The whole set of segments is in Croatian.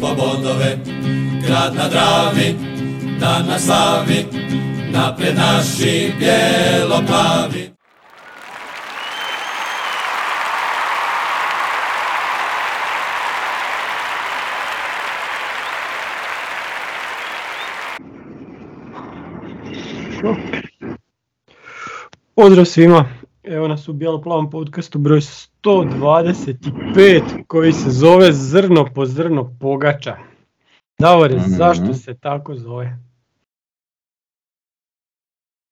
po bodove. Grad na Dravi, dan na slavi Napred naši bijelo-plavi Pozdrav svima, evo nas u Bijelo-plavom podcastu broj 125 koji se zove Zrno po zrno pogača. Davore, Mhm. zašto se tako zove?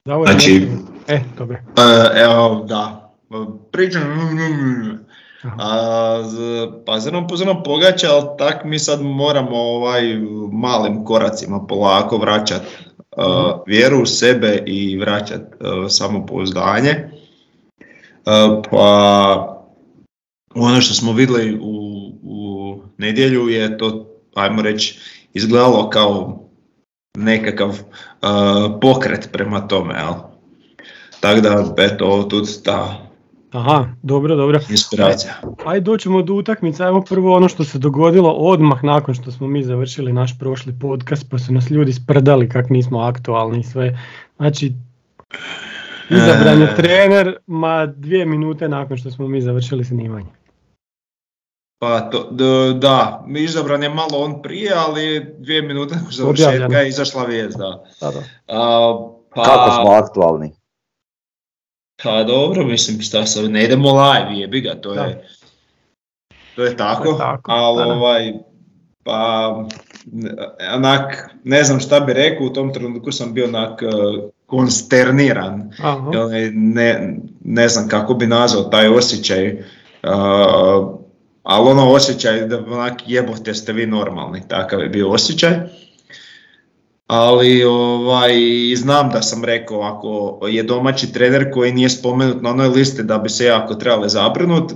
Davore, Znači- E, dobro. E, evo, da. Pričam. A, pa zrno po zrno pogača, ali tak mi sad moramo ovaj malim koracima polako vraćat e, vjeru u sebe i vraćat e, samopouzdanje. E, pa ono što smo vidjeli u, u nedjelju je to, ajmo reći, izgledalo kao nekakav e, pokret prema tome, jel? Tako da, eto, tu ta Aha, dobro, dobro. inspiracija. Ajde doćemo do utakmice, ajmo prvo ono što se dogodilo odmah nakon što smo mi završili naš prošli podcast pa su nas ljudi sprdali kak nismo aktualni i sve. Znači, izabran je E. trener, ma dvije minute nakon što smo mi završili snimanje. Pa to, d- da, izabran je malo on prije, ali dvije minute nakon završetka je izašla vijest, da. Da, da. A, pa, Kako smo aktualni? Pa dobro, mislim, šta sad, ne idemo live, jebi ga, to je, to je tako, To je tako, ali da, ovaj, pa, ne- onak, ne znam šta bi rekao, u tom trenutku sam bio onak eh, konsterniran, Aha. Ne, ne, znam kako bi nazvao taj osjećaj, uh, ali ono osjećaj da onak jebote ste vi normalni, takav je bio osjećaj. Ali ovaj, znam da sam rekao ako je domaći trener koji nije spomenut na onoj listi da bi se jako trebali zabrinut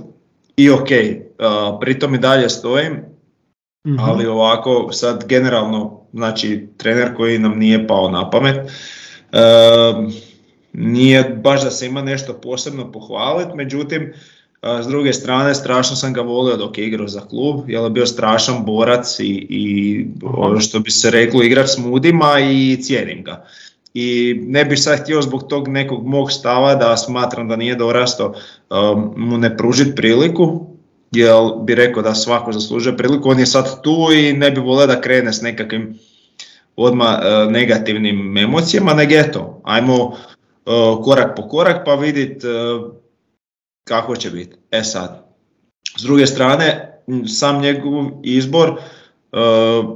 i ok, uh, pritom i dalje stojim, Mhm. ali ovako sad generalno, znači trener koji nam nije pao na pamet, nije baš da se ima nešto posebno pohvaliti, međutim, a, s druge strane strašno sam ga volio dok je igrao za klub, jer je bio strašan borac i, i ono što bi se reklo igrač s mudima i cijenim ga. I ne bih sad htio zbog tog nekog mog stava da smatram da nije dorastao um, mu ne pružiti priliku, jer bi rekao da svako zaslužuje priliku, on je sad tu i ne bi volio da krene s nekakvim odmah e, negativnim emocijama, nego eto, ajmo e, korak po korak pa vidit e, kako će biti. E sad, s druge strane, sam njegov izbor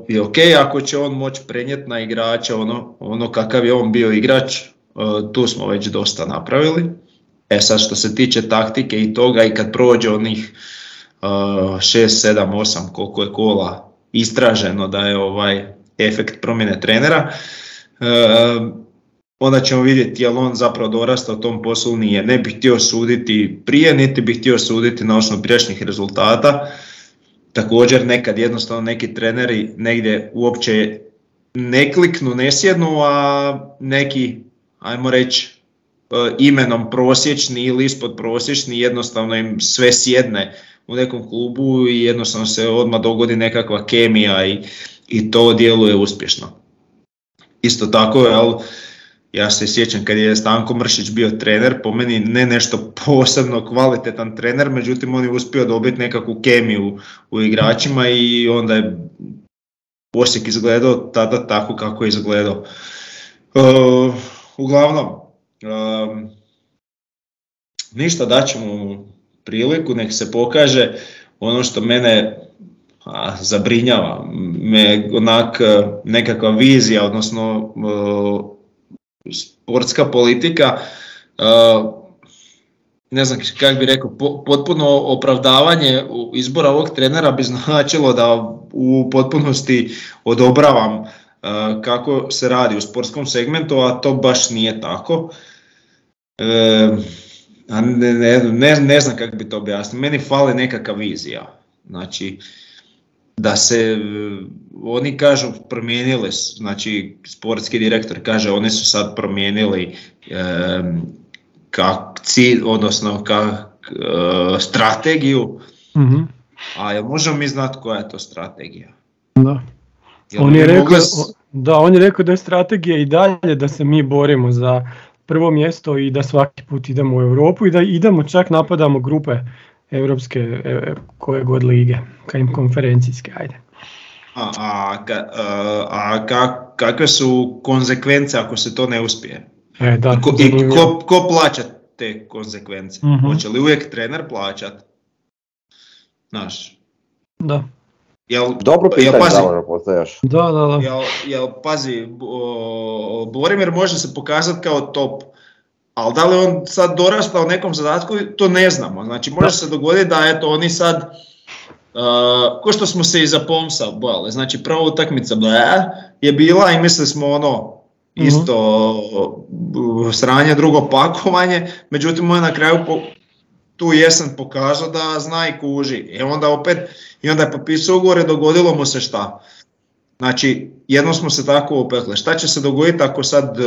je ok ako će on moći prenijeti na igrača ono, ono kakav je on bio igrač, tu smo već dosta napravili. E sad što se tiče taktike i toga i kad prođe onih 6, 7, 8 koliko je kola istraženo da je ovaj efekt promjene trenera, e, onda ćemo vidjeti je li on zapravo dorastao tom poslu nije. Ne bih htio suditi prije, niti bih htio suditi na osnovu prijašnjih rezultata. Također nekad jednostavno neki treneri negdje uopće ne kliknu, ne sjednu, a neki, ajmo reći, e, imenom prosječni ili ispod prosječni jednostavno im sve sjedne u nekom klubu i jednostavno se odmah dogodi nekakva kemija i, i to djeluje uspješno. Isto tako, jel, ja se sjećam kad je Stanko Mršić bio trener, po meni ne nešto posebno kvalitetan trener, međutim on je uspio dobiti nekakvu kemiju u igračima i onda je Osijek izgledao tada tako kako je izgledao. E, uglavnom, e, ništa daćemo priliku, nek se pokaže ono što mene a, zabrinjava, me onak e, nekakva vizija, odnosno e, sportska politika, e, ne znam kako bi rekao, po- potpuno opravdavanje izbora ovog trenera bi značilo da u potpunosti odobravam e, kako se radi u sportskom segmentu, a to baš nije tako. A ne, ne, ne, ne znam kako bi to objasnio. Meni fali nekakva vizija. Znači, da se, oni kažu promijenili, su, znači sportski direktor kaže oni su sad promijenili e, kak, cilj, odnosno ka, e, strategiju, Mhm. a jel možemo mi znati koja je to strategija? Da. Jel On je, mogli rekao, s- da, on je rekao da je strategija i dalje da se mi borimo za prvo mjesto i da svaki put idemo u Europu i da idemo čak napadamo grupe europske e, e, koje god lige, kaj im konferencijske, ajde. A, a, ka- a, a ka- kakve su konsekvence ako se to ne uspije? E, da, I ko, i ko, ko plaća te konsekvence? Mhm. Hoće li uvijek trener plaćat? Znaš, Da, jel, Dobro jel, pitanje pazi, Davor postavljaš. da, da, da. jel, jel, pazi, o, Boromir može se pokazati kao top, ali da li on sad dorasta u nekom zadatku, to ne znamo. Znači, može se dogoditi da eto, oni sad, uh, ko što smo se i za Pomsa bojali, znači prva utakmica ble, je bila i mislili smo ono, Mhm. isto uh, sranje, drugo pakovanje, međutim on je na kraju po, tu jesen pokazao da zna i kuži. I onda opet, i onda je potpisao ugovor i dogodilo mu se šta. Znači, jednom smo se tako opekli. Šta će se dogoditi ako sad e,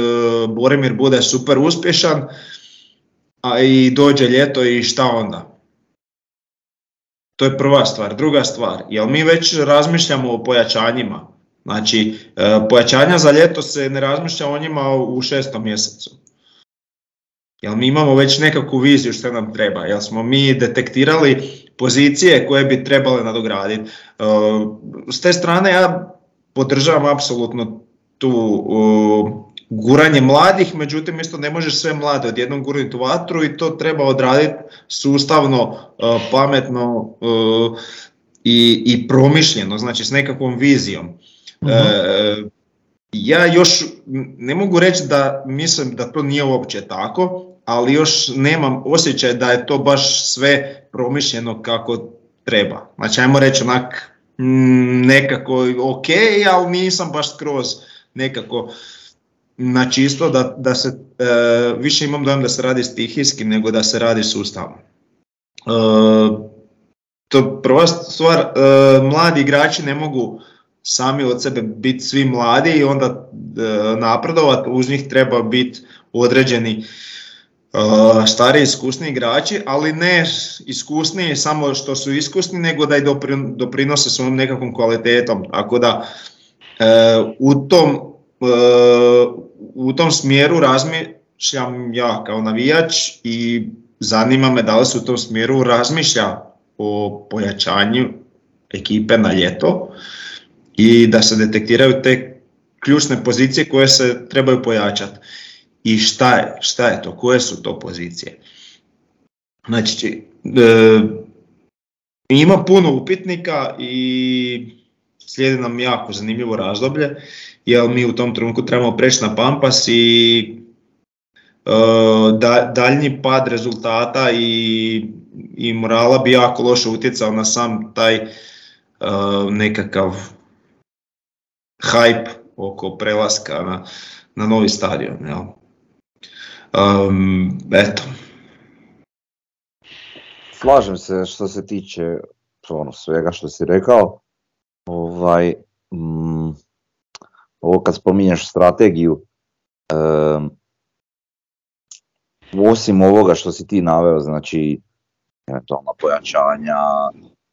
Boromir bude super uspješan, a i dođe ljeto i šta onda? To je prva stvar. Druga stvar, jel mi već razmišljamo o pojačanjima? Znači, e, pojačanja za ljeto se ne razmišlja o njima u šestom mjesecu. Jel mi imamo već nekakvu viziju što nam treba? Jel smo mi detektirali pozicije koje bi trebale nadograditi? E, S te strane ja podržavam apsolutno tu uh, guranje mladih, međutim isto ne možeš sve mlade odjednom gurnuti u vatru i to treba odraditi sustavno, uh, pametno uh, i, i promišljeno, znači s nekakvom vizijom. Mhm. E, ja još ne mogu reći da mislim da to nije uopće tako, ali još nemam osjećaj da je to baš sve promišljeno kako treba. Znači ajmo reći onak nekako ok, ali nisam baš skroz nekako na čisto da, da se, e, više imam dojam da se radi stihijski nego da se radi sustavno. E, to prva stvar, e, mladi igrači ne mogu sami od sebe biti svi mladi i onda e, napredovati, uz njih treba biti određeni Uh, stari iskusni igrači, ali ne iskusni samo što su iskusni, nego da i doprin- doprinose svojom nekakvom kvalitetom. Tako da uh, u tom uh, u tom smjeru razmišljam ja kao navijač i zanima me da li se u tom smjeru razmišlja o pojačanju ekipe na ljeto i da se detektiraju te ključne pozicije koje se trebaju pojačati. I šta je, šta je to, koje su to pozicije? Znači, e, ima puno upitnika i slijedi nam jako zanimljivo razdoblje, jer mi u tom trenutku trebamo preći na Pampas i e, da, daljnji pad rezultata i, i morala bi jako loše utjecao na sam taj e, nekakav hype oko prelaska na, na novi stadion. Jel? Um, eto, Slažem se što se tiče ono, svega što si rekao. Ovaj, mm, ovo kad spominješ strategiju, em, osim ovoga što si ti naveo, znači eventualna pojačanja,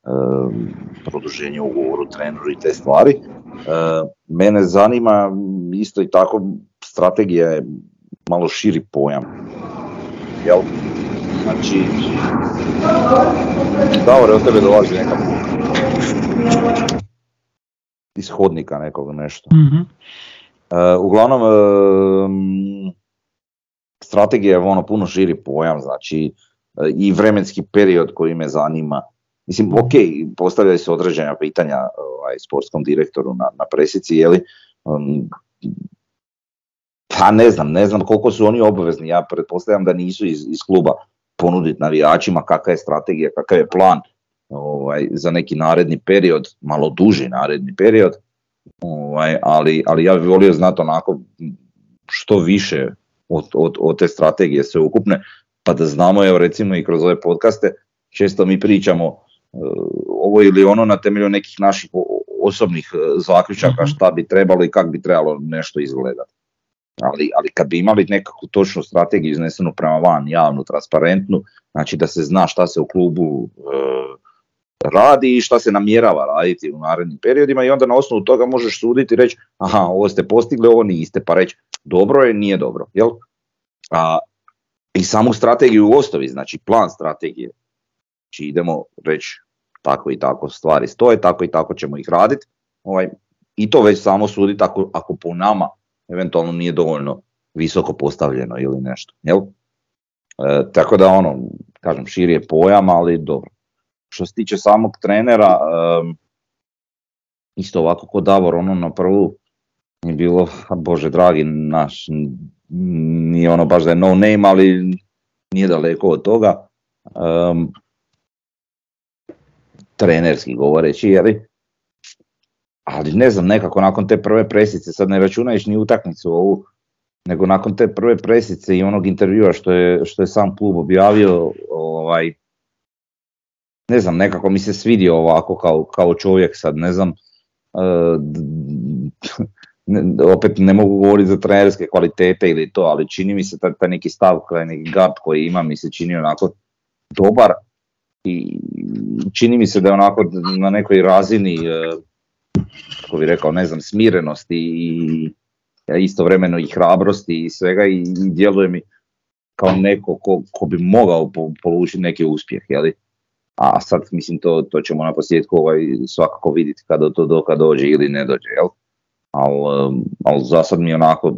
em, produženje ugovoru treneru i te stvari, e, mene zanima isto i tako strategija je malo širi pojam. Jel? Znači, Davore, od tebe dolazi neka poruka. Iz hodnika nekog nešto. Mhm. E, uglavnom, e, strategija je ono puno širi pojam, znači e, i vremenski period koji me zanima. Mislim, ok, postavljaju se određena pitanja ovaj, sportskom direktoru na, na presici, je li, um, pa ne znam, ne znam koliko su oni obvezni, ja pretpostavljam da nisu iz, iz kluba ponuditi navijačima kakva je strategija, kakav je plan ovaj, za neki naredni period, malo duži naredni period, ovaj, ali, ali ja bih volio znati onako što više od, od, od te strategije sve ukupne, pa da znamo, evo recimo i kroz ove podcaste, često mi pričamo uh, ovo ili ono na temelju nekih naših osobnih uh, zaključaka Mhm. šta bi trebalo i kako bi trebalo nešto izgledati. Ali, ali kad bi imali nekakvu točnu strategiju iznesenu prema van, javnu, transparentnu, Znači da se zna šta se u klubu e, radi i šta se namjerava raditi u narednim periodima i onda na osnovu toga možeš suditi i reći aha ovo ste postigli, ovo niste, pa reći dobro je, nije dobro. Jel? A, I samu strategiju u osnovi, znači plan strategije. Znači idemo reći tako i tako stvari stoje, tako i tako ćemo ih raditi. Ovaj, I to već samo suditi ako, ako po nama eventualno nije dovoljno visoko postavljeno ili nešto. Jel? E, tako da ono, kažem, širi je pojam, ali dobro. Što se tiče samog trenera, isto ovako kod Davor, ono na prvu je bilo, bože dragi, naš, nije ono baš da je no name, ali nije daleko od toga. Um, trenerski govoreći, jeli? Ali ne znam, nekako nakon te prve presice, sad ne računajući ni utakmicu ovu, nego nakon te prve presice i onog intervjua što je, što je sam klub objavio, ovaj, ne znam, nekako mi se svidio ovako kao, kao čovjek sad, ne znam, ne, opet ne mogu govoriti za trenerske kvalitete ili to, ali čini mi se taj, neki stav, taj neki gard koji ima mi se čini onako dobar i čini mi se da je onako na nekoj razini, uh, kako bi rekao, ne znam, smirenosti i istovremeno i hrabrosti i svega i, djeluje mi kao neko ko, ko bi mogao polučiti neki uspjeh, jeli? A sad mislim to, to ćemo na posljedku ovaj, svakako vidjeti kada to do, kad dođe ili ne dođe, jel? Ali al za sad mi onako,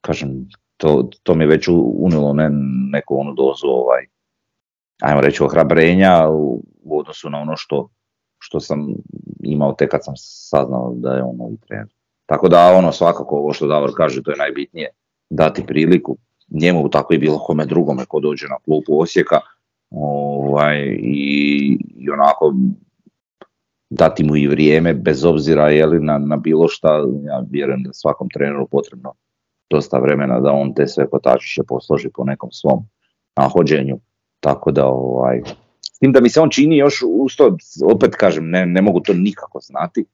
kažem, to, to mi je već unilo ne, neku onu dozu, ovaj, ajmo reći, ohrabrenja u, u odnosu na ono što, što sam imao tek kad sam saznao da je on novi trener. Tako da ono svakako ovo što Davor kaže to je najbitnije dati priliku njemu tako i bilo kome drugome ko dođe na klupu Osijeka ovaj, i, i onako dati mu i vrijeme bez obzira je li na, na bilo šta, ja vjerujem da svakom treneru potrebno dosta vremena da on te sve kotačiće posloži po nekom svom nahođenju. Tako da ovaj, tim da mi se on čini još usto, opet kažem, ne, ne mogu to nikako znati,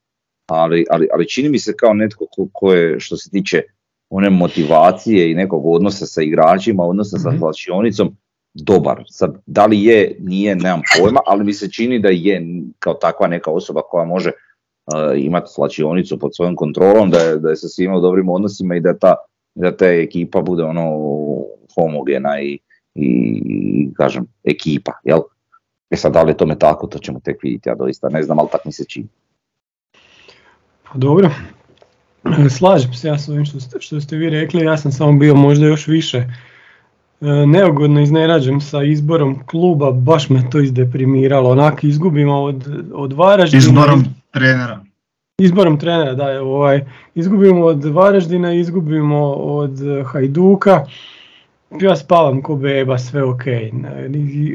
ali, ali, ali čini mi se kao netko ko, ko je što se tiče one motivacije i nekog odnosa sa igračima, odnosa sa slačionicom, mhm. dobar. Sad, da li je, nije, nemam pojma, ali mi se čini da je kao takva neka osoba koja može uh, imati slačionicu pod svojom kontrolom, da je, da je sa svima u dobrim odnosima i da ta, da ta ekipa bude ono homogena i, i kažem, ekipa, jel? E sad, da li je tome tako, to ćemo tek vidjeti, ja doista ne znam, ali tak mi se čini. Pa dobro, slažem se ja s ovim što ste, što ste vi rekli, ja sam samo bio možda još više e, neugodno iznenađen sa izborom kluba, baš me to izdeprimiralo, onak izgubimo od, od Varaždina. Izborom trenera. Izborom trenera, da, ovaj, izgubimo od Varaždina, izgubimo od Hajduka, ja spavam ko beba, sve ok.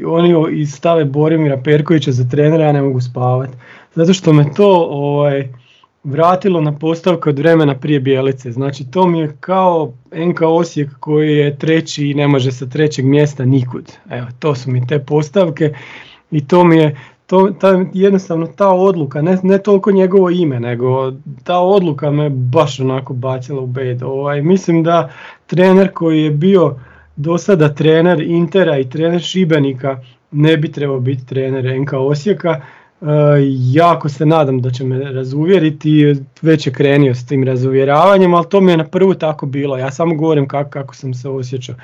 Oni stave Borimira Perkovića za trenera, ja ne mogu spavati. Zato što me to ovaj, vratilo na postavku od vremena prije Bijelice. Znači to mi je kao NK Osijek koji je treći i ne može sa trećeg mjesta nikud. Evo, to su mi te postavke i to mi je, to, ta, jednostavno ta odluka, ne, ne toliko njegovo ime, nego ta odluka me baš onako bacila u bed. Ovaj, mislim da trener koji je bio do sada trener Intera i trener Šibenika ne bi trebao biti trener NK Osijeka E, jako se nadam da će me razuvjeriti, već je krenio s tim razuvjeravanjem, ali to mi je na prvu tako bilo, ja samo govorim kako, kako sam se osjećao.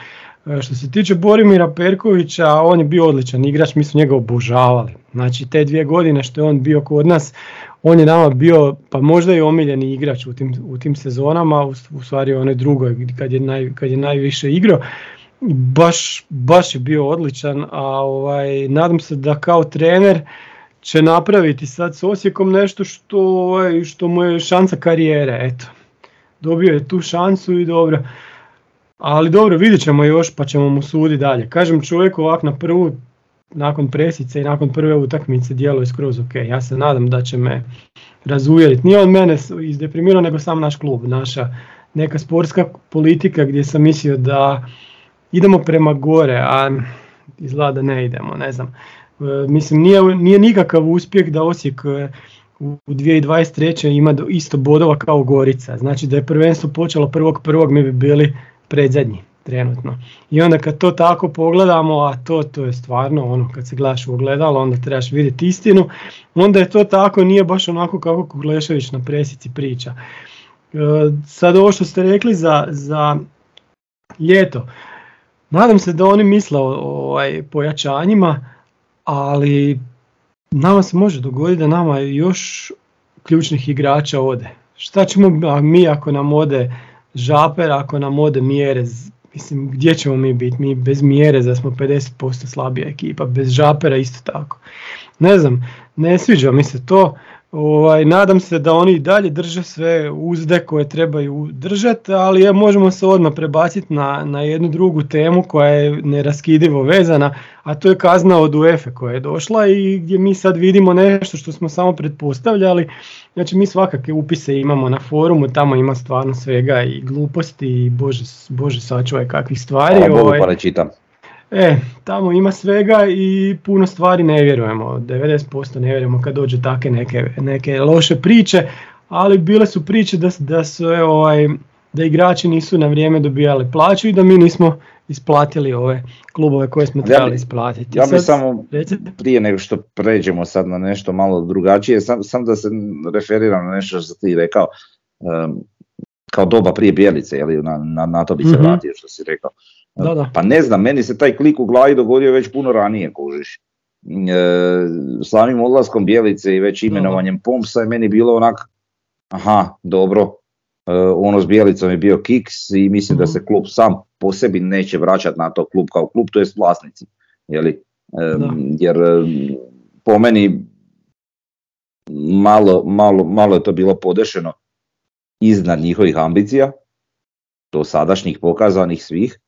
E, što se tiče Borimira Perkovića, on je bio odličan igrač, mi smo njega obožavali. Znači te dvije godine što je on bio kod nas, on je nama bio pa možda i omiljeni igrač u tim, u tim sezonama, u, u stvari onoj drugoj kad je, naj, kad je najviše igrao. Baš, baš je bio odličan, a ovaj, nadam se da kao trener će napraviti sad s Osijekom nešto što, ovaj, što mu je šansa karijere, eto. Dobio je tu šansu i dobro. Ali dobro, vidjet ćemo još pa ćemo mu sudi dalje. Kažem čovjek ovak na prvu, nakon presice i nakon prve utakmice djeluje skroz ok. Ja se nadam da će me razuvjeriti. Nije on mene izdeprimirao nego sam naš klub, naša neka sportska politika gdje sam mislio da idemo prema gore, a izgleda da ne idemo, ne znam. E, mislim, nije, nije nikakav uspjeh da Osijek e, u 2023. ima isto bodova kao Gorica. Znači da je prvenstvo počelo prvog prvog mi bi bili predzadnji. trenutno. I onda kad to tako pogledamo, a to, to je stvarno ono, kad se gledaš u ogledalo, onda trebaš vidjeti istinu, onda je to tako, nije baš onako kako Kuglešević na presici priča. E, sad ovo što ste rekli za, za ljeto, nadam se da oni misle o ovaj, pojačanjima, ali nama se može dogoditi da nama još ključnih igrača ode. Šta ćemo mi ako nam ode Žaper, ako nam ode Mjerez, mislim gdje ćemo mi biti, mi bez Mjereza smo 50% slabija ekipa, bez Žapera isto tako. Ne znam, ne sviđa mi se to, Ovaj, nadam se da oni i dalje drže sve uzde koje trebaju držati, ali ja, možemo se odmah prebaciti na, na jednu drugu temu koja je neraskidivo vezana, a to je kazna od UEFA koja je došla i gdje mi sad vidimo nešto što smo samo pretpostavljali. Znači mi svakakve upise imamo na forumu, tamo ima stvarno svega i gluposti i bože, bože sačuvaj kakvih stvari. Hvala ovaj, pa čitam. E, tamo ima svega i puno stvari ne vjerujemo, 90% ne vjerujemo kad dođe take neke, neke loše priče, ali bile su priče da, da su ovaj, da igrači nisu na vrijeme dobijali plaću i da mi nismo isplatili ove klubove koje smo trebali isplatiti. Ja bih samo prije nego što pređemo sad na nešto malo drugačije, sam, sam da se referiram na nešto što ti rekao, kao doba prije Bijelice, jeli, na, na, na to bi se mm vratio što si rekao. Da, da. Pa ne znam, meni se taj klik u glavi dogodio već puno ranije, kužiš. E, samim odlaskom Bijelice i već imenovanjem Pomsa je meni bilo onak, aha, dobro, e, ono s Bijelicom je bio kiks i mislim da mhm. se klub sam po sebi neće vraćati na to klub kao klub, to jest vlasnici. Jeli? E, jer e, po meni malo, malo, malo je to bilo podešeno iznad njihovih ambicija, do sadašnjih pokazanih svih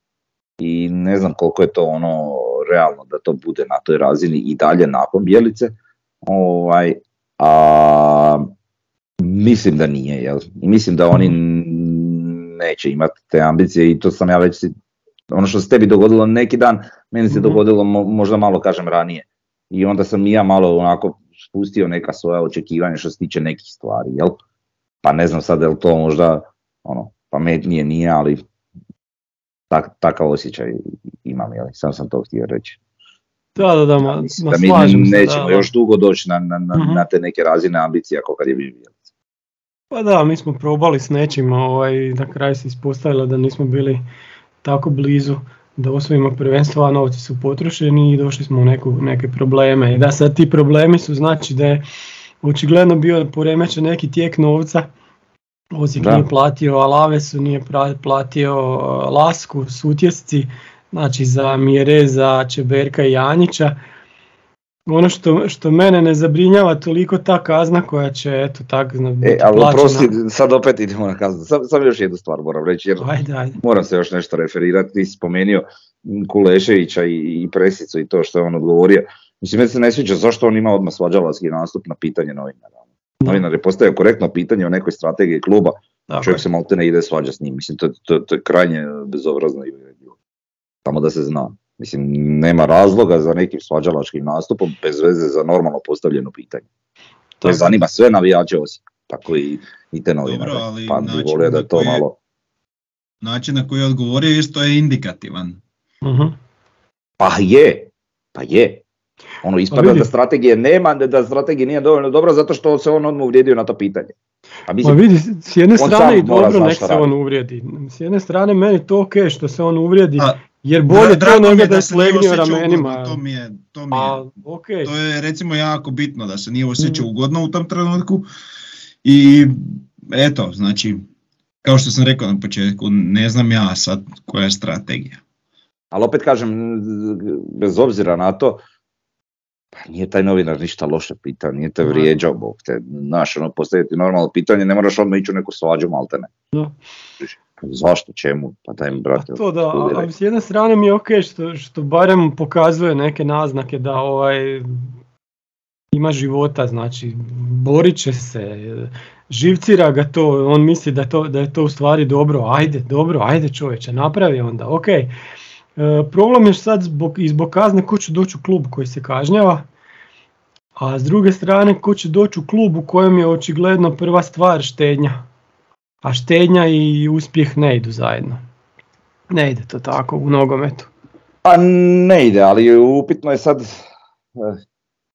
i ne znam koliko je to ono realno da to bude na toj razini i dalje nakon Bjelice. Ovaj, a mislim da nije, jel? I mislim da oni neće imati te ambicije i to sam ja već ono što se tebi dogodilo neki dan, meni se mhm. dogodilo možda malo kažem ranije. I onda sam i ja malo onako spustio neka svoja očekivanja što se tiče nekih stvari, jel? Pa ne znam sad je li to možda ono, pametnije nije, ali tak, takav osjećaj imam, jel? sam sam to htio reći. Da, da, da, ma, da mi nećemo još dugo doći na, na, na, mhm. na te neke razine ambicije ako kad je bio Pa da, mi smo probali s nečim, ovaj, na kraju se ispostavilo da nismo bili tako blizu da osvojimo prvenstvo, a novci su potrošeni i došli smo u neku, neke probleme. I da sad ti problemi su znači da je očigledno bio poremećen neki tijek novca, Osijek nije platio Alavesu, nije platio uh, Lasku, Sutjesci, znači za Mjere, za Čeberka i Janjića. Ono što, što mene ne zabrinjava toliko ta kazna koja će eto tak e, ali prosti, sad opet idemo na kaznu. Sam, sam još jednu stvar moram reći jer ajde, ajde. moram se još nešto referirati. Ti si spomenuo Kuleševića i, i Presicu i to što je on odgovorio. Mislim, meni se ne sviđa zašto on ima odmah svađalavski nastup na pitanje novinara. Novinar je postavio korektno pitanje o nekoj strategiji kluba, Tako čovjek se malte ne ide svađa s njim. Mislim, to, to, to je krajnje bezobrazno i Samo da se zna. Mislim, nema razloga za nekim svađalačkim nastupom bez veze za normalno postavljeno pitanje. To je zanima sve navijače osim, tako i, i te novinare. Pa način, da to malo... način na koji je odgovorio isto je indikativan. uh Pa je, pa je. Ono ispada da strategije nema, da strategija nije dovoljno dobra zato što se on odmah uvrijedio na to pitanje. A mislim, vidi, s jedne strane i dobro nek se on uvrijedi. S jedne strane meni to ok što se on uvrijedi, A, jer bolje to nego da je slegnio ramenima. To mi je, to mi je, A, okay. to je recimo jako bitno da se nije osjećao mm. ugodno u tom trenutku. I eto, znači, kao što sam rekao na početku, ne znam ja sad koja je strategija. Ali opet kažem, bez obzira na to, pa nije taj novinar ništa loše pitao, nije te vrijeđao, bog te, znaš, ono, postaviti normalno pitanje, ne moraš odmah ići u neku svađu, maltene. Da. Zašto, čemu, pa daj mi, brate. to da, ali s jedne strane mi je ok što, što barem pokazuje neke naznake da ovaj, ima života, znači borit će se, živcira ga to, on misli da, to, da je to u stvari dobro, ajde, dobro, ajde čovječe, napravi onda, ok. E, problem je sad zbog, i zbog kazne ko će doći u klub koji se kažnjava, a s druge strane ko će doći u klub u kojem je očigledno prva stvar štednja. A štednja i uspjeh ne idu zajedno. Ne ide to tako u nogometu. Pa ne ide, ali upitno je sad, eh,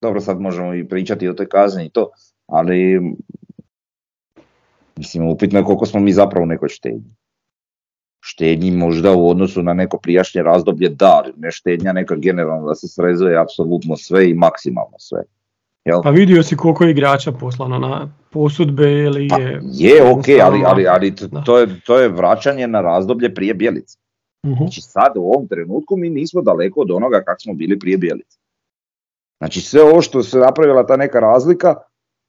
dobro sad možemo i pričati o toj kazni i to, ali mislim upitno je koliko smo mi zapravo u nekoj štednji. Štednji možda u odnosu na neko prijašnje razdoblje da, ne štednja neka generalno da se srezuje apsolutno sve i maksimalno sve. Jel? Pa vidio si koliko je igrača poslano na posudbe ili Pa, je... je ok, ali, ali, ali to, je, to je vraćanje na razdoblje prije Bjelice. Mhm. Znači sad u ovom trenutku mi nismo daleko od onoga kak smo bili prije Bjelice. Znači sve ovo što se napravila ta neka razlika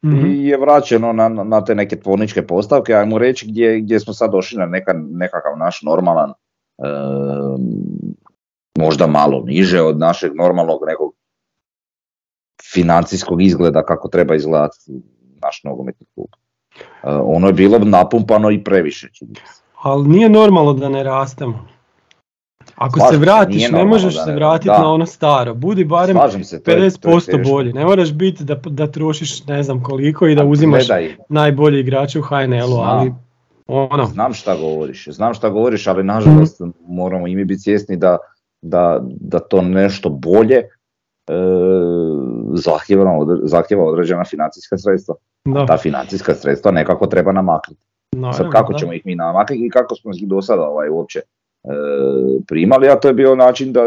Mhm. je vraćeno na, na- te neke tvorničke postavke, ajmo reći gdje, gdje smo sad došli na neka, nekakav naš normalan, em, možda malo niže od našeg normalnog nekog financijskog izgleda kako treba izgledati naš nogometni klub. E, ono je bilo napumpano i previše. Ali nije normalno da ne rastemo. Ako Slažem se se, vratiš, nije ne možeš da se vratiti da. na ono staro. Budi barem se, to je, to je 50% teško. bolji. Ne moraš biti da, da trošiš ne znam koliko i da A uzimaš gledaj, najbolji igrače u HNL-u, Znam. ali ono, Znam šta govoriš, znam šta govoriš, ali nažalost moramo i mi biti svjesni da, da, da to nešto bolje e, zahtjeva, zahtjeva određena financijska sredstva. da, Ta financijska sredstva nekako treba namaknuti. Sad kako da. ćemo ih mi namaknuti i kako smo ih do sada ovaj, uopće primali, a to je bio način da,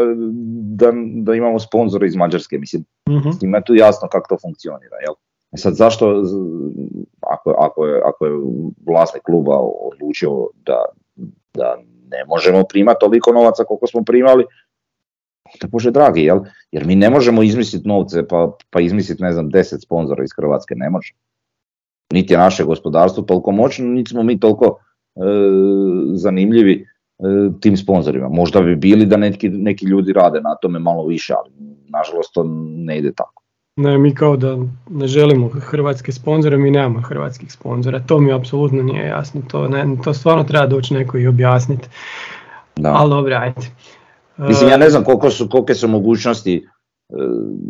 da, da imamo sponzore iz Mađarske, mislim, Mhm. njima je tu jasno kako to funkcionira, jel? E sad zašto, ako, ako, je, ako je vlasnik kluba odlučio da, da ne možemo primati toliko novaca koliko smo primali, da bože dragi, jel? Jer mi ne možemo izmisliti novce pa, pa izmisliti, ne znam, 10 sponzora iz Hrvatske, ne može. Niti je naše gospodarstvo toliko moćno, niti smo mi toliko e, zanimljivi e, tim sponzorima. Možda bi bili da neki, neki ljudi rade na tome malo više, ali nažalost to ne ide tako. Ne, mi kao da ne želimo hrvatske sponzore, mi nemamo hrvatskih sponzora, to mi apsolutno nije jasno, to, ne, to stvarno treba doći neko i objasniti, Da. ali dobro, ajde. Mislim, ja E, ne znam koliko su, kolike su mogućnosti e,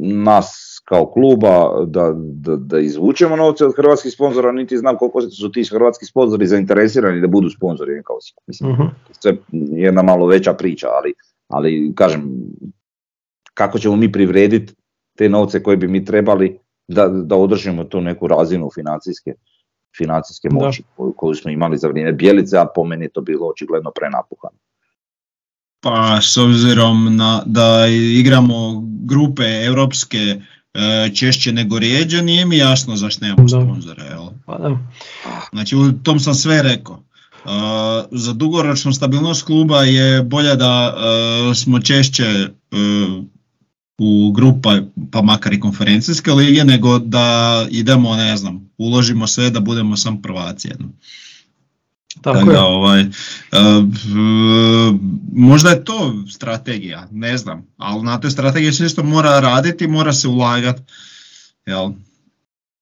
nas kao kluba da, da, da izvučemo novce od hrvatskih sponzora, niti znam koliko su ti hrvatski sponzori zainteresirani da budu sponzori kao Osijek. Mislim, mhm. sve jedna malo veća priča, ali, ali kažem, kako ćemo mi privrediti te novce koje bi mi trebali da, da održimo tu neku razinu financijske, financijske moći koju, koju smo imali za vrijeme Bjelice, a po meni je to bilo očigledno prenapuhano. Pa s obzirom na da igramo grupe europske češće nego rijeđe, nije mi jasno zašto nemamo. Jel? Pa da. Znači u tom sam sve rekao. E, za dugoročnu stabilnost kluba je bolje da e, smo češće e, u grupa, pa makar i konferencijske lige, nego da idemo, ne znam, uložimo sve da budemo sam prvaci jednom. Tako je. da, ovaj, e, v- možda je to strategija, ne znam, ali na toj strategiji se isto mora raditi, mora se ulagati. Jel?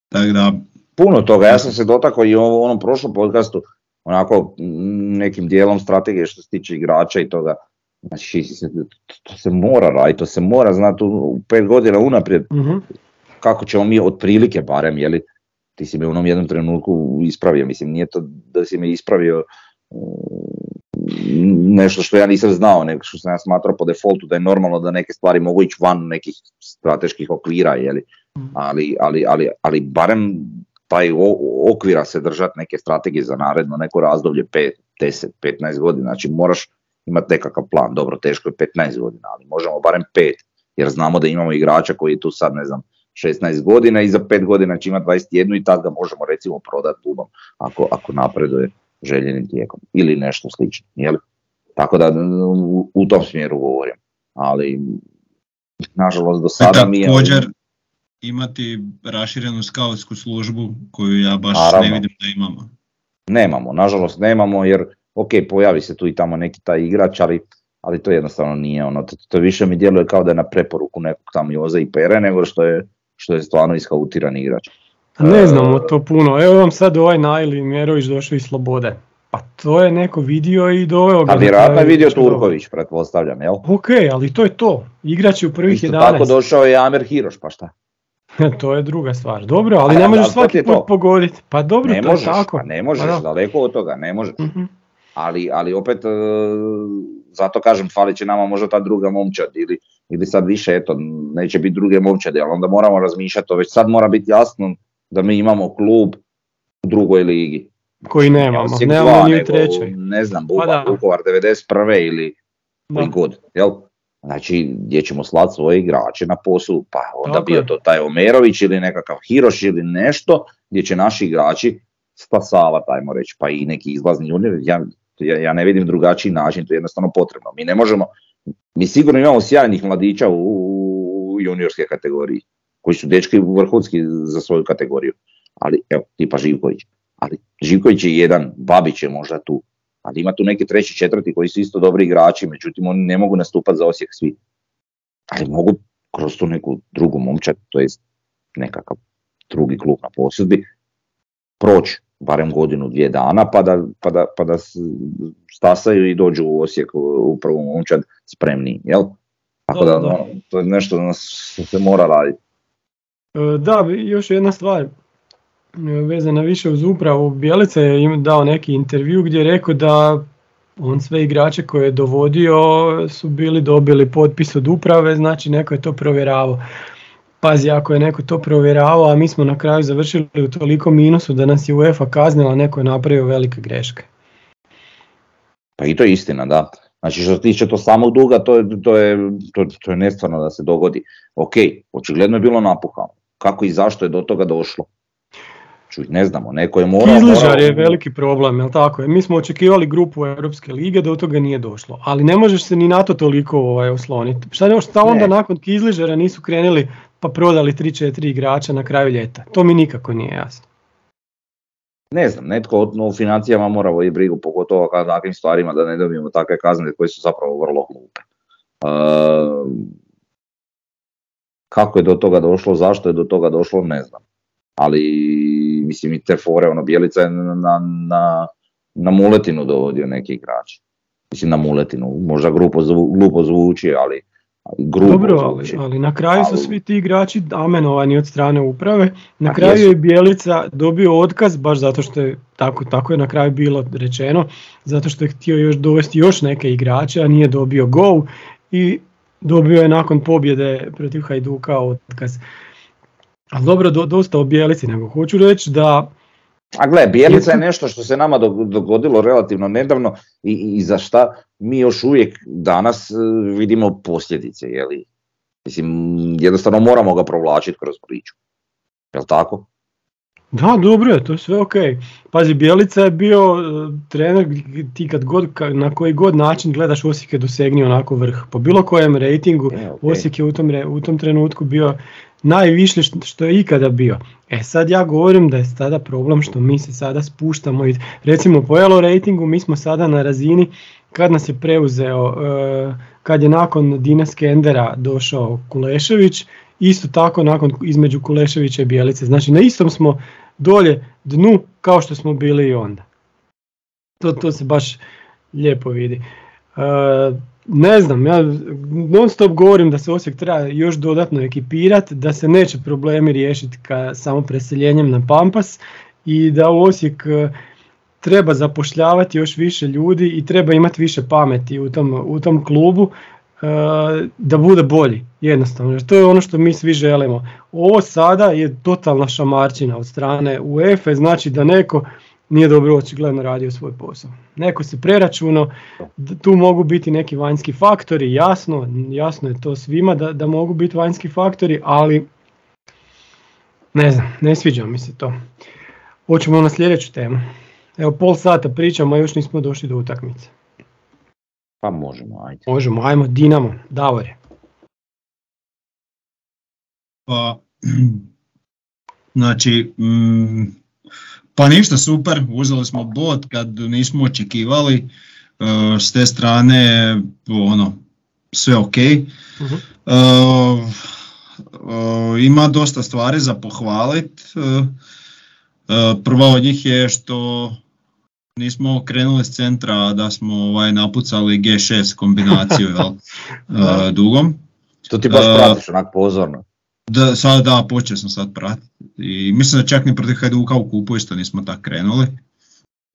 Tako da, Puno toga, ja sam se dotakao i u onom prošlom podcastu, onako nekim dijelom strategije što se tiče igrača i toga. Znači, se- to se mora raditi, to se mora znati u pet godina unaprijed Mhm. kako ćemo mi otprilike barem, jeli, ti si me u onom jednom trenutku ispravio, mislim, nije to da si me ispravio mm, nešto što ja nisam znao, nego što sam ja smatrao po defaultu da je normalno da neke stvari mogu ići van nekih strateških okvira, jeli, ali, ali, ali, ali barem taj okvira se držati neke strategije za naredno neko razdoblje 5, 10, 15 godina, znači moraš imati nekakav plan, dobro teško je 15 godina, ali možemo barem 5, jer znamo da imamo igrača koji je tu sad ne znam 16 godina i za 5 godina će imati 21 i tad ga možemo recimo prodati klubom ako, ako napreduje željenim tijekom ili nešto slično, jel? Tako da u, u tom smjeru govorim, ali nažalost do sada mi je... također imati raširenu skautsku službu koju ja baš Naravno. ne vidim da imamo. Nemamo, nažalost nemamo jer ok, pojavi se tu i tamo neki taj igrač, ali, ali to jednostavno nije ono, to, to više mi djeluje kao da je na preporuku nekog tamo Joze i Pere nego što je, što je stvarno iskauutiran igrač. Ne znamo to puno. Evo vam sad ovaj Najli Mjerović došao iz Slobode. Pa to je neko vidio i doveo ga. A vjerojatno je vidio. Turković, pretpostavljam, jel? Ok, ali to je to. Igrač je u prvih Isto 11. tako došao je Amer Hiroš, pa šta? to je druga stvar. Dobro, ali A, ne možeš svaki je put pogoditi. Pa dobro, ne to je možeš, tako. pa ne možeš, Pa da. daleko od toga, ne možeš. Mhm. ali, ali opet, e, zato kažem, falit će nama možda ta druga momčad ili, ili sad više, eto, neće biti druge momčade, ali onda moramo razmišljati, to već sad mora biti jasno da mi imamo klub u drugoj ligi. Koji nemamo, Osijek nemamo dva, ni u trećoj. Ne znam, Pa Buba. Vukovar 91. ili koji god, jel? Znači, gdje ćemo slati svoje igrače na poslu, pa onda Tako bio to taj Omerović ili nekakav Hiroš ili nešto, gdje će naši igrači spasavati, ajmo reći, pa i neki izlazni junior, ja, ja, ja ne vidim drugačiji način, to je jednostavno potrebno. Mi ne možemo, mi sigurno imamo sjajnih mladića u, u juniorske kategoriji, koji su dečki vrhunski za svoju kategoriju, ali evo, tipa Živković. Ali Živković je jedan, Babić je možda tu, ali ima tu neki treći, četvrti koji su isto dobri igrači, međutim oni ne mogu nastupati za Osijek svi. Ali mogu kroz tu neku drugu momčad, to jest nekakav drugi klub na posudbi, proći barem godinu, dvije dana pa da, pa da, pa da stasaju i dođu u Osijek u, prvu momčad spremni, jel? Tako da, Da, da. ono, to je nešto da nas se mora raditi. E, Da, još jedna stvar e, vezana više uz upravu. Bjelica je im dao neki intervju gdje je rekao da on sve igrače koje je dovodio su bili dobili potpis od uprave, znači neko je to provjeravao. Pazi, ako je neko to provjeravao, a mi smo na kraju završili u toliko minusu da nas je UEFA kaznila, neko je napravio velike greške. Pa i to je istina, da. Znači što se tiče to samog duga, to je, to je, to, to je nestvarno da se dogodi. Ok, očigledno je bilo napuhano. Kako i zašto je do toga došlo? Čuj, ne znamo, neko je morao... Kizližar morao- je veliki problem, jel tako? Mi smo očekivali grupu Europske lige, do toga nije došlo. Ali ne možeš se ni na to toliko ovaj, osloniti. Šta, šta onda Ne. nakon Kizližara nisu krenuli pa prodali 3-4 igrača na kraju ljeta? To mi nikako nije jasno. Ne znam, netko od- u financijama mora voditi brigu, pogotovo kad takvim stvarima da ne dobijemo takve kazne koje su zapravo vrlo glupe. Ehm, kako je do toga došlo, zašto je do toga došlo, ne znam. Ali, mislim, i te fore, ono, Bjelica je na, na, na, na muletinu dovodio neki igrač. Mislim, na muletinu, možda glupo zvuči, ali grubo Dobro, ali, ali na kraju su svi ti igrači amenovani od strane uprave. Na A, kraju jesu. je Bjelica dobio otkaz, baš zato što je, tako, tako je na kraju bilo rečeno, zato što je htio još dovesti još neke igrače, a nije dobio go i dobio je nakon pobjede protiv Hajduka otkaz. Ali dobro, do, dosta o Bjelici, nego hoću reći da A gle, Bijelica je nešto što se nama dog- dogodilo relativno nedavno i, i za šta mi još uvijek danas e, vidimo posljedice, je li? Mislim, jednostavno moramo ga provlačiti kroz priču. Jel tako? Da, dobro je, to je sve ok. Pazi, Bjelica je bio e, trener ti kad god, na koji god način gledaš Osijek je dosegnio onako vrh. Po bilo kojem rejtingu E, ok. Osijek je u tom, u tom trenutku bio najviše što- što je ikada bio. E sad ja govorim da je sada problem što mi se sada spuštamo i recimo po Elo rejtingu mi smo sada na razini kad nas je preuzeo, e, kad je nakon Dina Skendera došao Kulešević, isto tako nakon između Kuleševića i Bijelice. Znači na istom smo dolje dnu kao što smo bili i onda. To, to se baš lijepo vidi. E, ne znam, ja non stop govorim da se Osijek treba još dodatno ekipirati, da se neće problemi riješiti ka samo preseljenjem na Pampas i da Osijek treba zapošljavati još više ljudi i treba imati više pameti u tom, u tom klubu e, da bude bolji, jednostavno. To je ono što mi svi želimo. Ovo sada je totalna šamarčina od strane UEFA, znači da neko nije dobro očigledno radio svoj posao. Neko se preračunao, d- tu mogu biti neki vanjski faktori, jasno, jasno je to svima da, da mogu biti vanjski faktori, ali ne znam, ne sviđa mi se to. Hoćemo na sljedeću temu. Evo pol sata pričamo, a još nismo došli do utakmice. Pa možemo, ajde. Možemo, ajmo, Dinamo, Davore. Pa, znači, mm, pa ništa super, uzeli smo bod kad nismo očekivali, e, s te strane ono, sve ok. Mhm. E, e, ima dosta stvari za pohvalit. E, e, prva od njih je što nismo krenuli s centra, da smo ovaj, napucali G6 kombinaciju jel, e, dugom. To ti baš E, pratiš onak pozorno. Da, sad da, počeo sam sad pratiti. I mislim da čak ni protiv Hajduka u kupu isto nismo tako krenuli.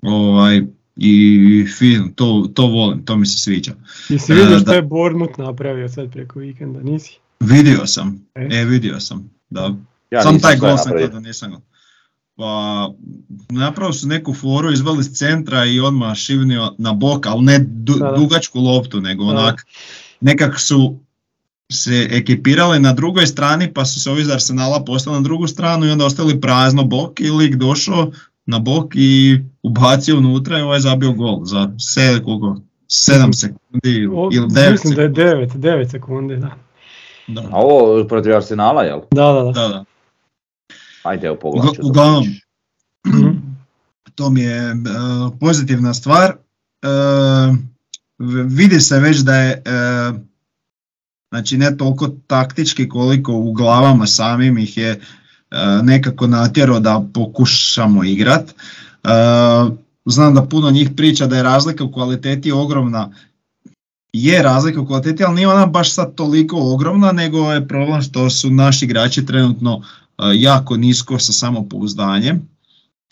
Ovaj, i fin, to, to volim, to mi se sviđa. Jesi E, vidio što je Bournemouth napravio sad preko vikenda, nisi? Vidio sam, E? e, vidio sam, da. Ja Sam taj gol sam tada nisam. Pa, napravili su neku foru, izveli iz centra i odmah šivnio na bok, ali ne du- dugačku loptu, nego onak, nekak su se ekipirali na drugoj strani, pa su se ovi iz Arsenala postali na drugu stranu i onda ostali prazno bok i lik došao na bok i ubacio unutra i ovaj zabio gol za se, koliko, 7 sekundi O, ili 9 mislim da je sekundi. 9, 9 sekundi, da. Da, A ovo protiv Arsenala, jel? Da, da, da. da, da. Ajde, evo pogledat uglavnom, to mi je e, pozitivna stvar. E, vidi se već da je e, znači ne toliko taktički koliko u glavama samim ih je nekako natjerao da pokušamo igrat. Znam da puno njih priča da je razlika u kvaliteti ogromna. Je razlika u kvaliteti, ali nije ona baš sad toliko ogromna, nego je problem što su naši igrači trenutno jako nisko sa samopouzdanjem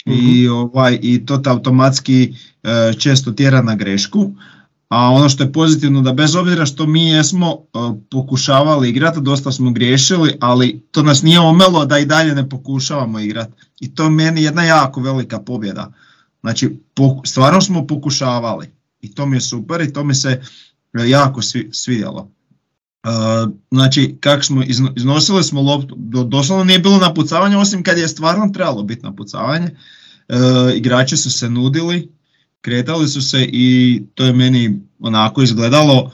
i, ovaj, i to te automatski e, često tjera na grešku. A ono što je pozitivno da bez obzira što mi jesmo e, pokušavali igrati, dosta smo griješili, ali to nas nije omelo da i dalje ne pokušavamo igrati. I to je meni jedna jako velika pobjeda. Znači, stvarno smo pokušavali i to mi je super i to mi se e, jako svi, svidjelo. E, znači, kak smo izno- iznosili smo loptu, do- doslovno nije bilo napucavanja, osim kad je stvarno trebalo biti napucavanje. E, igrači su se nudili, kretali su se i to je meni onako izgledalo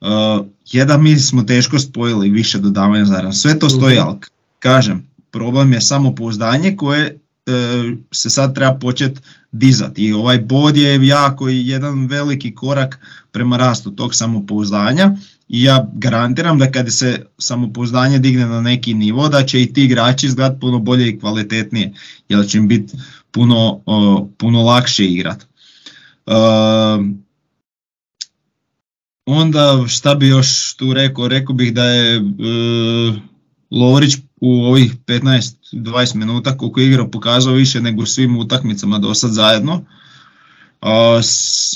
uh, jedan mi smo teško spojili više dodavanja zarada. Sve to stoji, ali kažem, problem je samopouzdanje koje e, se sad treba početi dizati i ovaj bod je jako i jedan veliki korak prema rastu tog samopouzdanja i ja garantiram da kad se samopouzdanje digne na neki nivo da će i ti igrači izgledati puno bolje i kvalitetnije jer će im biti puno, o, puno lakše igrat. Ehm, onda šta bi još tu rekao, rekao bih da je e, Lovrić u ovih 15-20 minuta koliko je igrao pokazao više nego svim utakmicama do sad zajedno.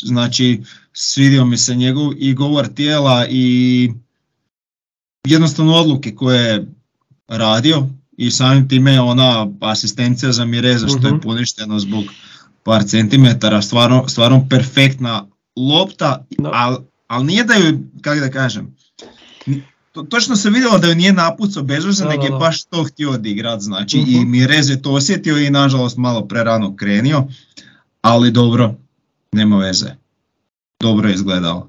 Znači svidio mi se njegov i govor tijela i jednostavno odluke koje je radio i samim time je ona asistencija za Mireza što je Mhm. poništeno zbog par centimetara, stvarno, stvarno perfektna lopta, ali al nije da ju, kako da kažem, to, točno se vidjelo da ju nije napucao bez veze, Da, nego je baš to htio odigrat, znači i Mhm. Mirez je to osjetio i nažalost malo prerano krenio, ali dobro, nema veze, dobro je izgledalo.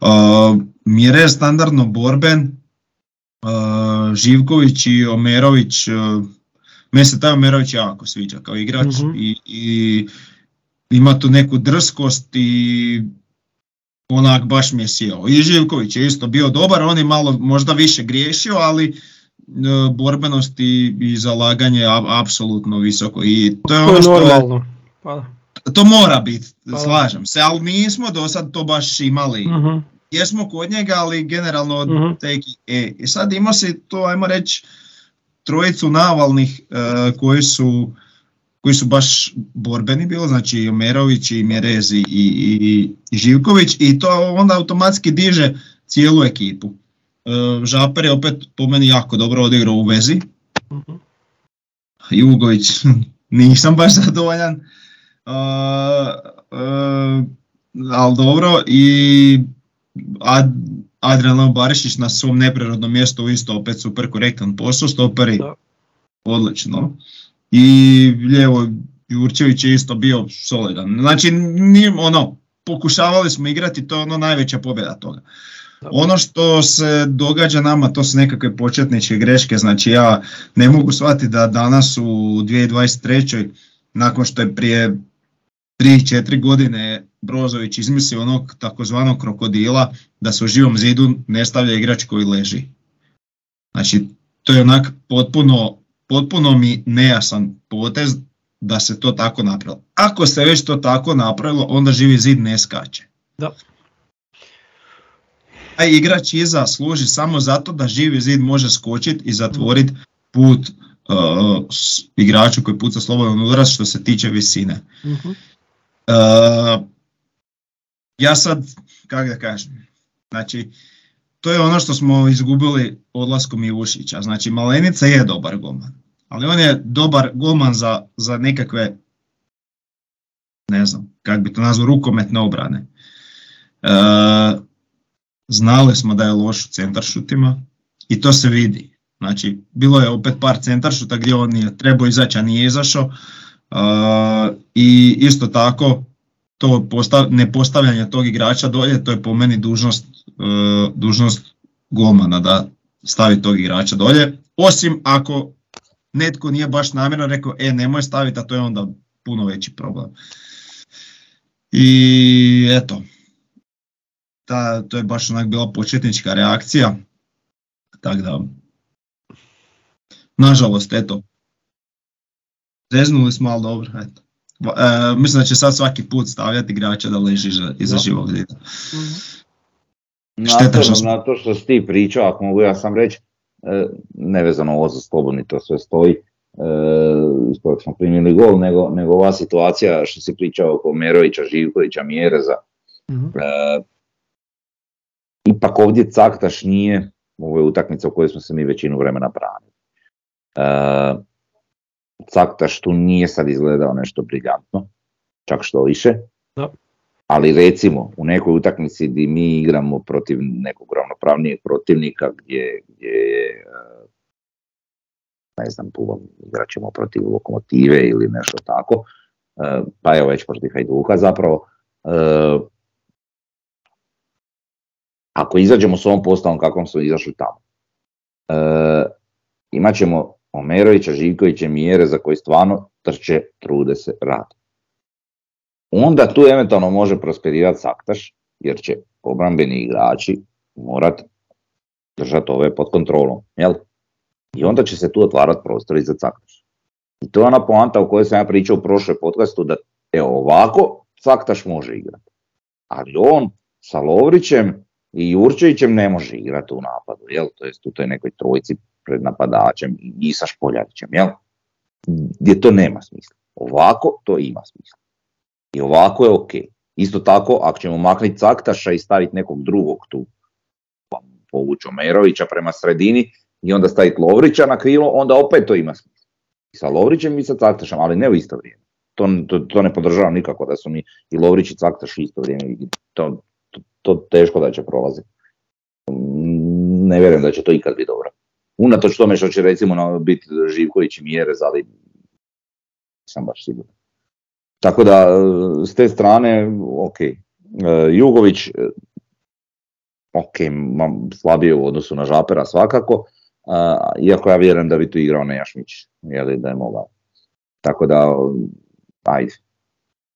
Uh, Mirez standardno borben, uh, Živković i Omerović, uh, meni se taj Omerović jako sviđa kao igrač Mhm. i, i ima tu neku drskost i onak baš mi je sjeo. I Živković je isto bio dobar, on je malo možda više griješio, ali e, borbenost i, i zalaganje je apsolutno visoko i to je ono je što je, normalno. Pa. To mora biti, da. slažem se, ali nismo do sad to baš imali. Mhm. Jesmo kod njega, ali generalno od Mhm. te eki- e, I sad ima se to, ajmo reći, trojicu navalnih e, koji su koji su baš borbeni bili, znači i Omerović i Mjerez i, i, Živković i to onda automatski diže cijelu ekipu. E, Žaper je opet po meni jako dobro odigrao u vezi, Mhm. Jugović nisam baš zadovoljan, ali dobro i Ad, Adrian Barišić na svom neprirodnom mjestu isto opet super korektan posao, stoperi Da. odlično. I lijevo Jurčević je isto bio solidan. Znači, nije, ono, pokušavali smo igrati, to je ono najveća pobjeda toga. Ono što se događa nama, to su nekakve početničke greške, znači ja ne mogu shvatiti da danas u 2023. nakon što je prije 3-4 godine Brozović izmislio onog takozvanog krokodila da se u živom zidu ne stavlja igrač koji leži. Znači, to je onak potpuno, potpuno mi nejasan potez da se to tako napravilo. Ako se već to tako napravilo, onda živi zid ne skače. Da. Taj igrač iza služi samo zato da živi zid može skočiti i zatvoriti put uh, igraču koji puca slobodan udarac što se tiče visine. Mhm. Uh, ja sad, kako da kažem, znači, to je ono što smo izgubili odlaskom Milušića. Znači, Malenica je dobar golman, ali on je dobar golman za, za nekakve, ne znam, kako bi to nazvao, rukometne obrane. E, znali smo da je loš u centaršutima i to se vidi. Znači, bilo je opet par centaršuta gdje on je trebao izaći, a nije izašao. I isto tako, to nepostavljanje tog igrača dolje, to je po meni dužnost, e, dužnost golmana da stavi tog igrača dolje. Osim ako netko nije baš namjerno rekao, e nemoj staviti, a to je onda puno veći problem. I eto, ta, to je baš onak bila početnička reakcija. Tako da, nažalost, eto, zeznuli smo, ali dobro, eto. E, mislim da će sad svaki put stavljati igrača da leži iza živog zida. Šteta što Na to što si ti pričao, ako mogu ja sam reći, e, nevezano ovo za slobodni, to sve stoji, e, iz kojeg smo primili gol, nego, nego ova situacija što si pričao oko Merovića, Živkovića, Mjereza. mm ipak ovdje Caktaš nije, ovo je utakmica u kojoj smo se mi većinu vremena branili. Caktaš tu nije sad izgledao nešto briljantno, čak što više. Ali recimo u nekoj utakmici gdje mi igramo protiv nekog ravnopravnijeg protivnika gdje, gdje je ne znam, igrat ćemo protiv lokomotive ili nešto tako, pa evo već protiv Hajduka zapravo, ako izađemo s ovom postavom kakvom smo izašli tamo, imat ćemo Omerovića, Živkovića mjere za koji stvarno trče, trude se, rade. Onda tu eventualno može prosperirati Saktaš, jer će obrambeni igrači morat držati ove pod kontrolom. Jel? I onda će se tu otvarati prostor i za Caktaš. I to je ona poanta o kojoj sam ja pričao u prošloj podcastu, da evo ovako Caktaš može igrati. Ali on sa Lovrićem i Jurčevićem ne može igrati u napadu, jel? To jest u toj nekoj trojci pred napadačem i sa Špoljarićem, jel? Gdje to nema smisla. Ovako to ima smisla. I ovako je ok. Isto tako, ako ćemo maknuti Caktaša i staviti nekog drugog tu, pa povući Omerovića prema sredini i onda staviti Lovrića na krilo, onda opet to ima smisla. I sa Lovrićem i sa Caktašem, ali ne u isto vrijeme. To, to, ne podržavam nikako da su mi i Lovrić i Caktaš isto vrijeme. To, to, to teško da će prolaziti. Ne vjerujem da će to ikad biti dobro unatoč tome što će recimo biti Živković i Mjerez, ali sam baš siguran. Tako da, e, s te strane, ok. E, Jugović, e, ok, slabije u odnosu na Žapera svakako, iako ja vjerujem da bi tu igrao Nejašmić, jeli da je mogao. Tako da, ajde,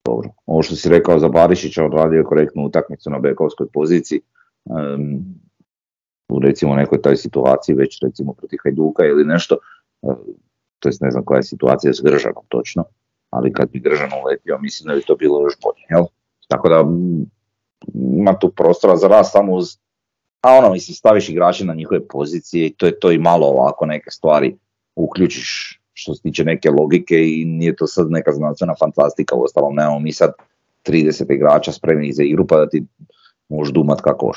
dobro. Ovo što si rekao za Barišića, odradio je korektnu utakmicu na bekovskoj poziciji u recimo nekoj toj situaciji, već recimo protiv Hajduka ili nešto, e, to jest ne znam koja je situacija s Gržanom točno, ali kad bi Gržan uletio, mislim da bi to bilo još bolje, jel? Tako da ima tu prostora za rast samo uz, a ono, mislim, staviš igrače na njihove pozicije i to je to i malo ovako neke stvari uključiš što se tiče neke logike i nije to sad neka znanstvena fantastika, uostalom nemamo mi sad 30 igrača spremnih za igru pa da ti možeš dumat kako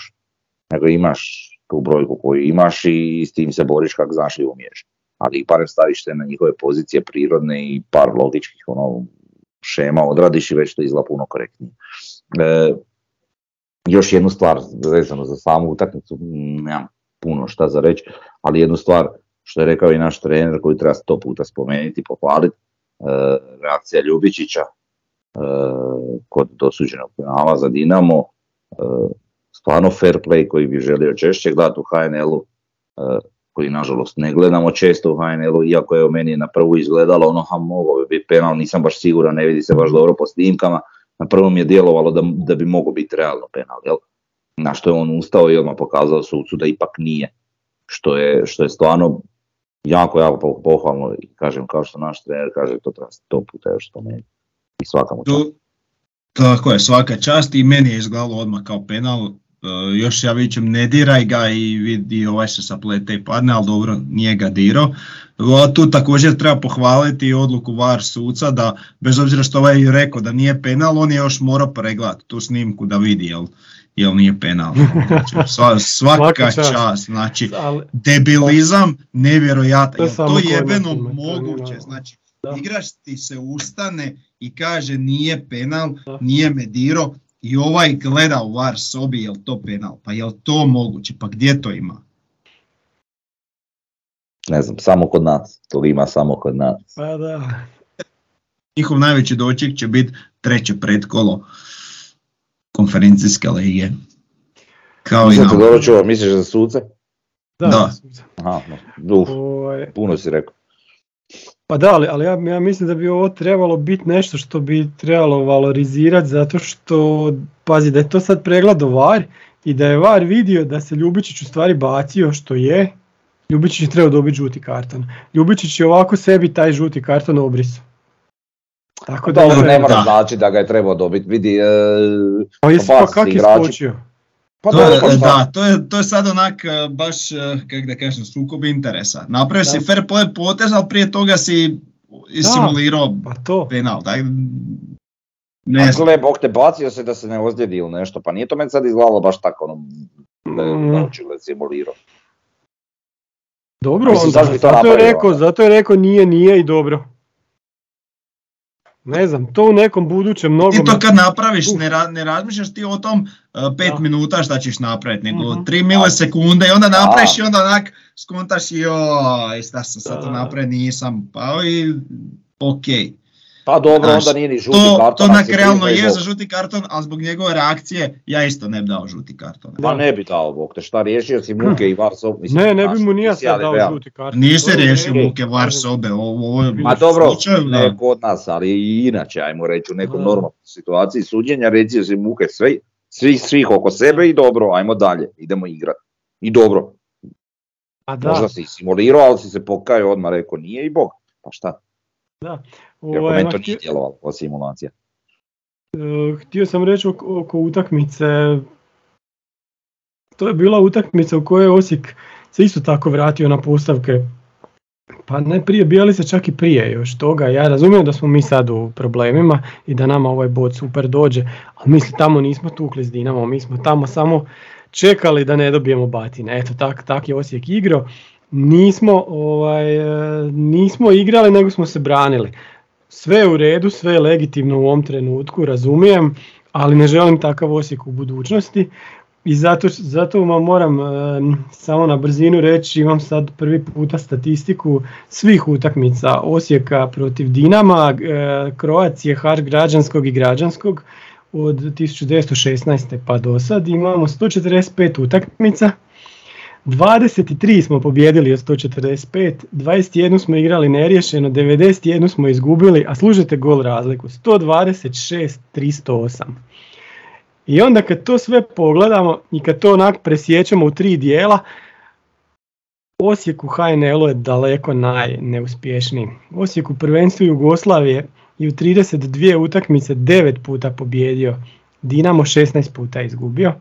Nego imaš tu brojku koju imaš i s tim se boriš kako znaš i umiješ. Ali parem staviš se na njihove pozicije prirodne i par logičkih ono, šema odradiš i već to izgleda puno korektnije. E, još jednu stvar vezano za samu utakmicu, nemam puno šta za reći, ali jednu stvar što je rekao i naš trener koji treba sto puta spomenuti i pohvaliti, e, reakcija Ljubičića e, kod dosuđenog penala za Dinamo, e, stvarno fair play koji bi želio češće gledati u HNL-u, e, koji nažalost ne gledamo često u HNL-u, iako je meni na prvu izgledalo ono, ha mogao bi biti penal, nisam baš siguran, ne vidi se baš dobro po snimkama, na prvom je djelovalo da, da bi mogao biti realno penal, jel? Na što je on ustao i odmah pokazao sucu da ipak nije, što je, što je stvarno jako, jako pohvalno i kažem kao što naš trener kaže, to treba sto puta još spomenuti i svaka mu Tako je, svaka čast i meni je izgledalo odmah kao penal, još ja vićem ne diraj ga i vidi ovaj se saplete i padne, ali dobro, nije ga dirao. Tu također treba pohvaliti odluku VAR suca da bez obzira što ovaj rekao da nije penal, on je još morao pregledati tu snimku da vidi jel, jel nije penal. Znači, svaka čast, znači debilizam nevjerojatan, jel to jebeno moguće, znači igrač ti se ustane i kaže nije penal, nije mediro i ovaj gleda u VAR sobi jel to penal, pa jel to moguće, pa gdje to ima? Ne znam, samo kod nas, to ima samo kod nas. Pa da. Njihov najveći doček će biti treće predkolo konferencijske lige. Kao i na... misliš za suce? Da, da. Aha, uf, ovaj- puno si rekao. Pa da, ali, ali ja, ja mislim da bi ovo trebalo biti nešto što bi trebalo valorizirati zato što, pazi da je to sad pregled VAR i da je VAR vidio da se Ljubičić u stvari bacio što je, Ljubičić je trebao dobiti žuti karton. Ljubičić je ovako sebi taj žuti karton obrisao. Tako da, Dobro, ne mora znači da ga je trebao dobiti, vidi... E, pa jesi pa kak je skočio? Pa to je, da, to je, to je sad onak e, baš, e, kako da kažem, sukob interesa. Napravio si fair play potez, ali prije toga si simulirao pa to. penal. Tak, ne gle, bog te bacio se da se ne ozlijedi ili nešto, pa nije to meni sad izgledalo baš tako, ono, da je mm. simulirao. Dobro, Mislim, onda, zato, je rekao, zato je rekao nije, nije i dobro. Ne znam, to u nekom budućem mnogo... Ti to kad napraviš, ne, ra, ne razmišljaš ti o tom uh, pet da. minuta šta ćeš napraviti, nego uh-huh. tri milisekunde i onda napraviš i onda onak skontaš i joj, šta sam sad to napravio, nisam, pa i okej. Okay. Pa dobro, onda nije ni žuti to, karton. To na realno je za žuti karton, ali zbog njegove reakcije ja isto ne bi dao žuti karton. Pa ne bi dao, bog te šta, riješio si muke i var sobe. Mislim, ne, ne bi mu nije sad dao žuti karton. Nije se riješio muke var sobe, ovo je Ma dobro, ne kod nas, ali i inače, ajmo reći, u nekom normalnom situaciji suđenja, recio si muke sve, svih, svih oko sebe i dobro, ajmo dalje, idemo igrati. I dobro. A da. Možda si simulirao, ali si se pokajao odmah rekao nije i bog, pa šta? Da. Ovo, ovaj, meni to nije djelovalo simulacija. E, htio sam reći oko, oko utakmice, to je bila utakmica u kojoj je Osijek se isto tako vratio na postavke. Pa ne prije, bijeli se čak i prije još toga. Ja razumijem da smo mi sad u problemima i da nama ovaj bod super dođe, ali misli tamo nismo tukli s Dinamo, mi smo tamo samo čekali da ne dobijemo batine. Eto, tak, tak je Osijek igrao nismo, ovaj, e, nismo igrali nego smo se branili. Sve je u redu, sve je legitimno u ovom trenutku, razumijem, ali ne želim takav Osijek u budućnosti. I zato, zato vam moram e, samo na brzinu reći, imam sad prvi puta statistiku svih utakmica Osijeka protiv Dinama, e, Kroacije, Har građanskog i građanskog od 1916. pa do sad. Imamo 145 utakmica, 23 smo pobjedili od 145, 21 smo igrali neriješeno, 91 smo izgubili, a služite gol razliku, 126, 308. I onda kad to sve pogledamo i kad to onak presjećamo u tri dijela, Osijek u HNL-u je daleko najneuspješniji. Osijek u prvenstvu Jugoslavije i u 32 utakmice 9 puta pobjedio, Dinamo 16 puta izgubio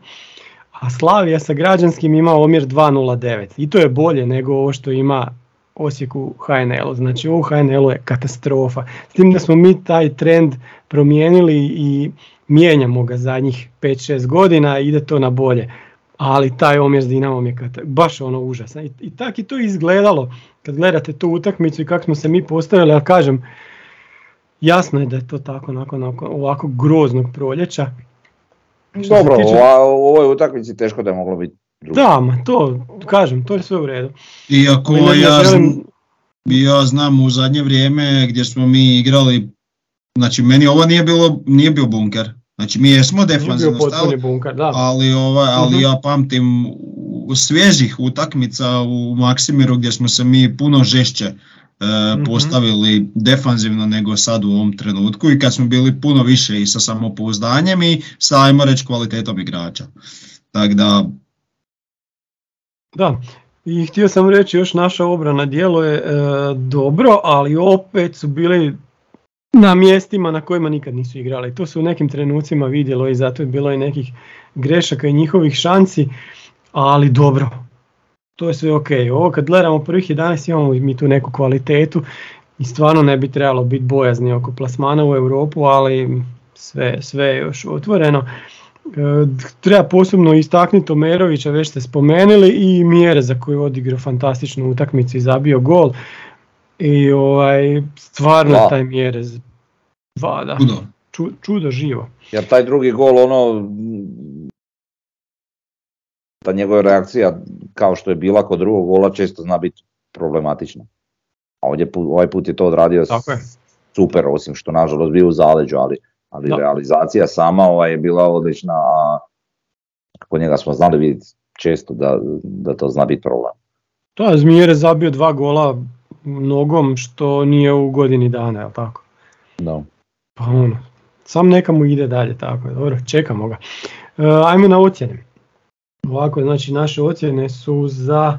a Slavija sa građanskim ima omjer 2.09 i to je bolje nego ovo što ima Osijek u HNL-u. Znači ovo u HNL-u je katastrofa. S tim da smo mi taj trend promijenili i mijenjamo ga zadnjih 5-6 godina i ide to na bolje. Ali taj omjer s Dinamom je baš ono užasan. I, i tako je to izgledalo kad gledate tu utakmicu i kako smo se mi postavili, ali kažem, jasno je da je to tako nakon ovako groznog proljeća dobro, tiče... u ovoj utakmici teško da je moglo biti drugo. Da, ma to, kažem, to je sve u redu. Iako ja, želim... ja znam u zadnje vrijeme gdje smo mi igrali, znači meni ovo nije bilo, nije bio bunker. Znači mi jesmo defanzivno stali, bunker, da. ali, ovaj, ali uh-huh. ja pamtim u svježih utakmica u Maksimiru gdje smo se mi puno žešće E, postavili defanzivno nego sad u ovom trenutku i kad smo bili puno više i sa samopouzdanjem i sa ajmo reći kvalitetom igrača. Tako da... Da, i htio sam reći još naša obrana djeluje e, dobro, ali opet su bili na mjestima na kojima nikad nisu igrali. To se u nekim trenucima vidjelo i zato je bilo i nekih grešaka i njihovih šanci, ali dobro, to je sve ok. Ovo kad gledamo prvih 11 imamo mi tu neku kvalitetu i stvarno ne bi trebalo biti bojazni oko plasmana u Europu, ali sve, sve je još otvoreno. E, treba posebno istaknuti Omerovića, već ste spomenuli, i mjere za koju odigrao fantastičnu utakmicu i zabio gol. I ovaj, stvarno Da. taj mjere vada. Čudo. Ču, čudo živo. Jer taj drugi gol, ono, ta njegova reakcija, kao što je bila kod drugog gola, često zna biti problematična. A ovdje, ovaj put je to odradio Tako je. super, osim što nažalost bio u zaleđu, ali, ali Da. realizacija sama ovaj, je bila odlična, a kod njega smo znali vidjeti često da, da to zna biti problem. Da, Zmijer je zabio dva gola nogom što nije u godini dana, jel tako? Da. Pa ono, sam neka mu ide dalje, tako je, dobro, čekamo ga. E, ajmo na ocjene. Ovako, znači naše ocjene su za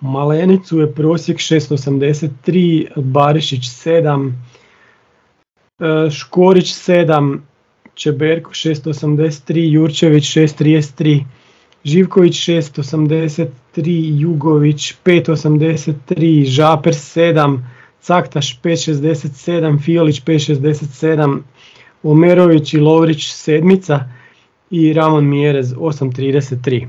Malenicu je prosjek 683, Barišić 7, e, Škorić 7, Čeberko 683, Jurčević 633, Živković 683, Jugović 583, Žaper 7, Caktaš 567, Fiolić 567, Omerović i Lovrić sedmica i Ramon Mjerez 8.33.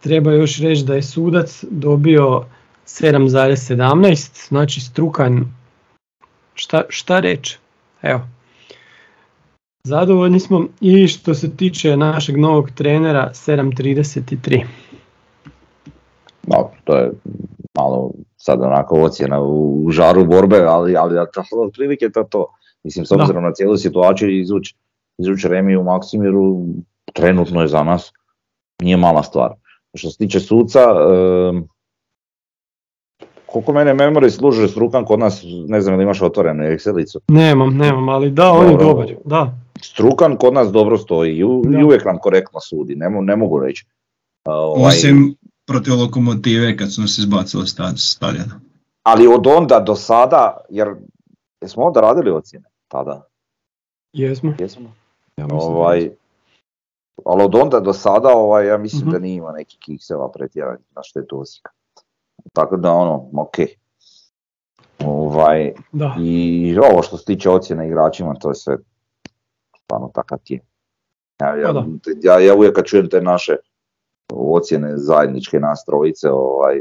Treba još reći da je sudac dobio 7.17, znači strukan, šta, šta reći, evo. Zadovoljni smo i što se tiče našeg novog trenera 7.33. No, to je malo sad onako ocjena u, žaru borbe, ali, ali da, to- otprilike to to. Mislim, s Da. obzirom na cijelu situaciju izvući izvuć Remi u Maksimiru trenutno je za nas nije mala stvar. Što se tiče suca, koliko mene memory služi strukan kod nas, ne znam ili imaš otvorenu Excelicu, Nemam, nemam, ali da, on je dobar, da. strukan kod nas dobro stoji i, u- Da. i uvijek nam korektno sudi, ne, ne mogu reći. Ovaj, Osim protiv lokomotive kad su nas izbacili stadiona. Ali od onda do sada, jer jesmo onda radili ocjene tada? Jesmo. Jesmo. Ja Ovaj, ali od onda do sada ovaj, ja mislim Mhm. da nije ima neki kikseva pretjerani na štetu Osijeka. Tako da ono, ok. Ovaj, Da. I ovo što se tiče ocjene igračima, to je sve stvarno takav je. Ja, ja, Pa da. ja, ja uvijek kad čujem te naše ocjene zajedničke nas trojice, ovaj,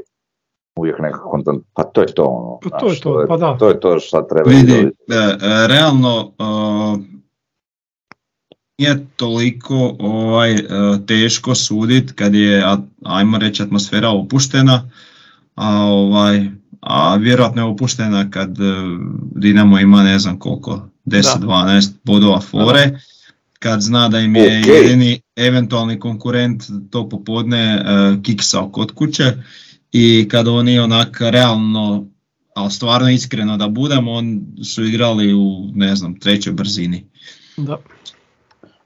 uvijek nekako kontam, pa to je to ono. Pa to je to, pa da. To je to što treba Vidi, e, e, realno e, nije toliko ovaj, e, teško sudit kad je, ajmo reći, atmosfera opuštena, a, ovaj, a vjerojatno je opuštena kad e, Dinamo ima ne znam koliko, 10-12 bodova fore, kad zna da im je Ok. jedini eventualni konkurent to popodne e, kiksao kod kuće i kad oni onak realno ali stvarno iskreno da budem, on su igrali u, ne znam, trećoj brzini. da.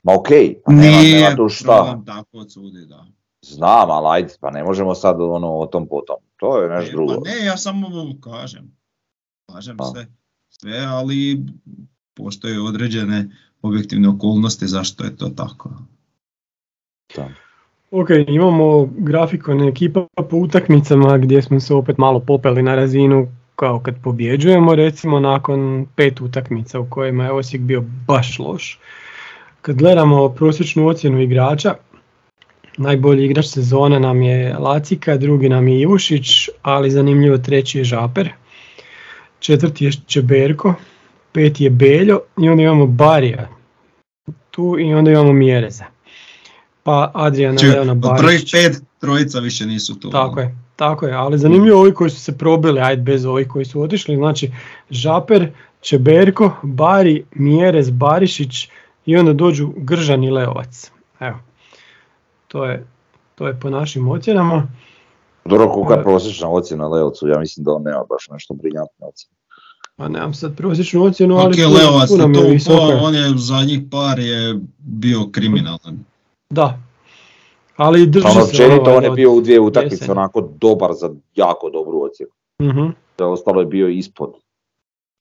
Ma okej, pa nema, Nije nema tu šta. tako odsudi, da. Znam, ali ajde, pa ne možemo sad ono o tom potom. To je nešto drugo. Pa ne, ja samo kažem. Kažem Pa. sve, sve, ali postoje određene objektivne okolnosti zašto je to tako. Ok, imamo grafikon ekipa po utakmicama gdje smo se opet malo popeli na razinu kao kad pobjeđujemo recimo nakon pet utakmica u kojima je Osijek bio baš loš. Kad gledamo prosječnu ocjenu igrača, najbolji igrač sezone nam je Lacika, drugi nam je Ivušić, ali zanimljivo treći je Žaper, četvrti je Čeberko, peti je Beljo i onda imamo Barija tu i onda imamo Mjereza. Pa Adriana Leona prvih Barišić. pet trojica više nisu tu. Tako je, tako je, ali zanimljivo ovi koji su se probili, ajde bez ovih koji su otišli, znači Žaper, Čeberko, Bari, Mjerez, Barišić i onda dođu Gržan i Leovac. Evo, to je, to je po našim ocjenama. Dobro, E. je prosječna ocjena Leovcu, ja mislim da on nema baš nešto briljantne ocjene. Pa nemam sad prosječnu ocjenu, ali Ok, Leovac je to upao, on je zadnjih par je bio kriminalan. Da, ali drži Ono se općenito ovaj on je od- bio u dvije utakmice onako dobar za jako dobru ocjenu. Mhm. Sve ostalo je bio ispod.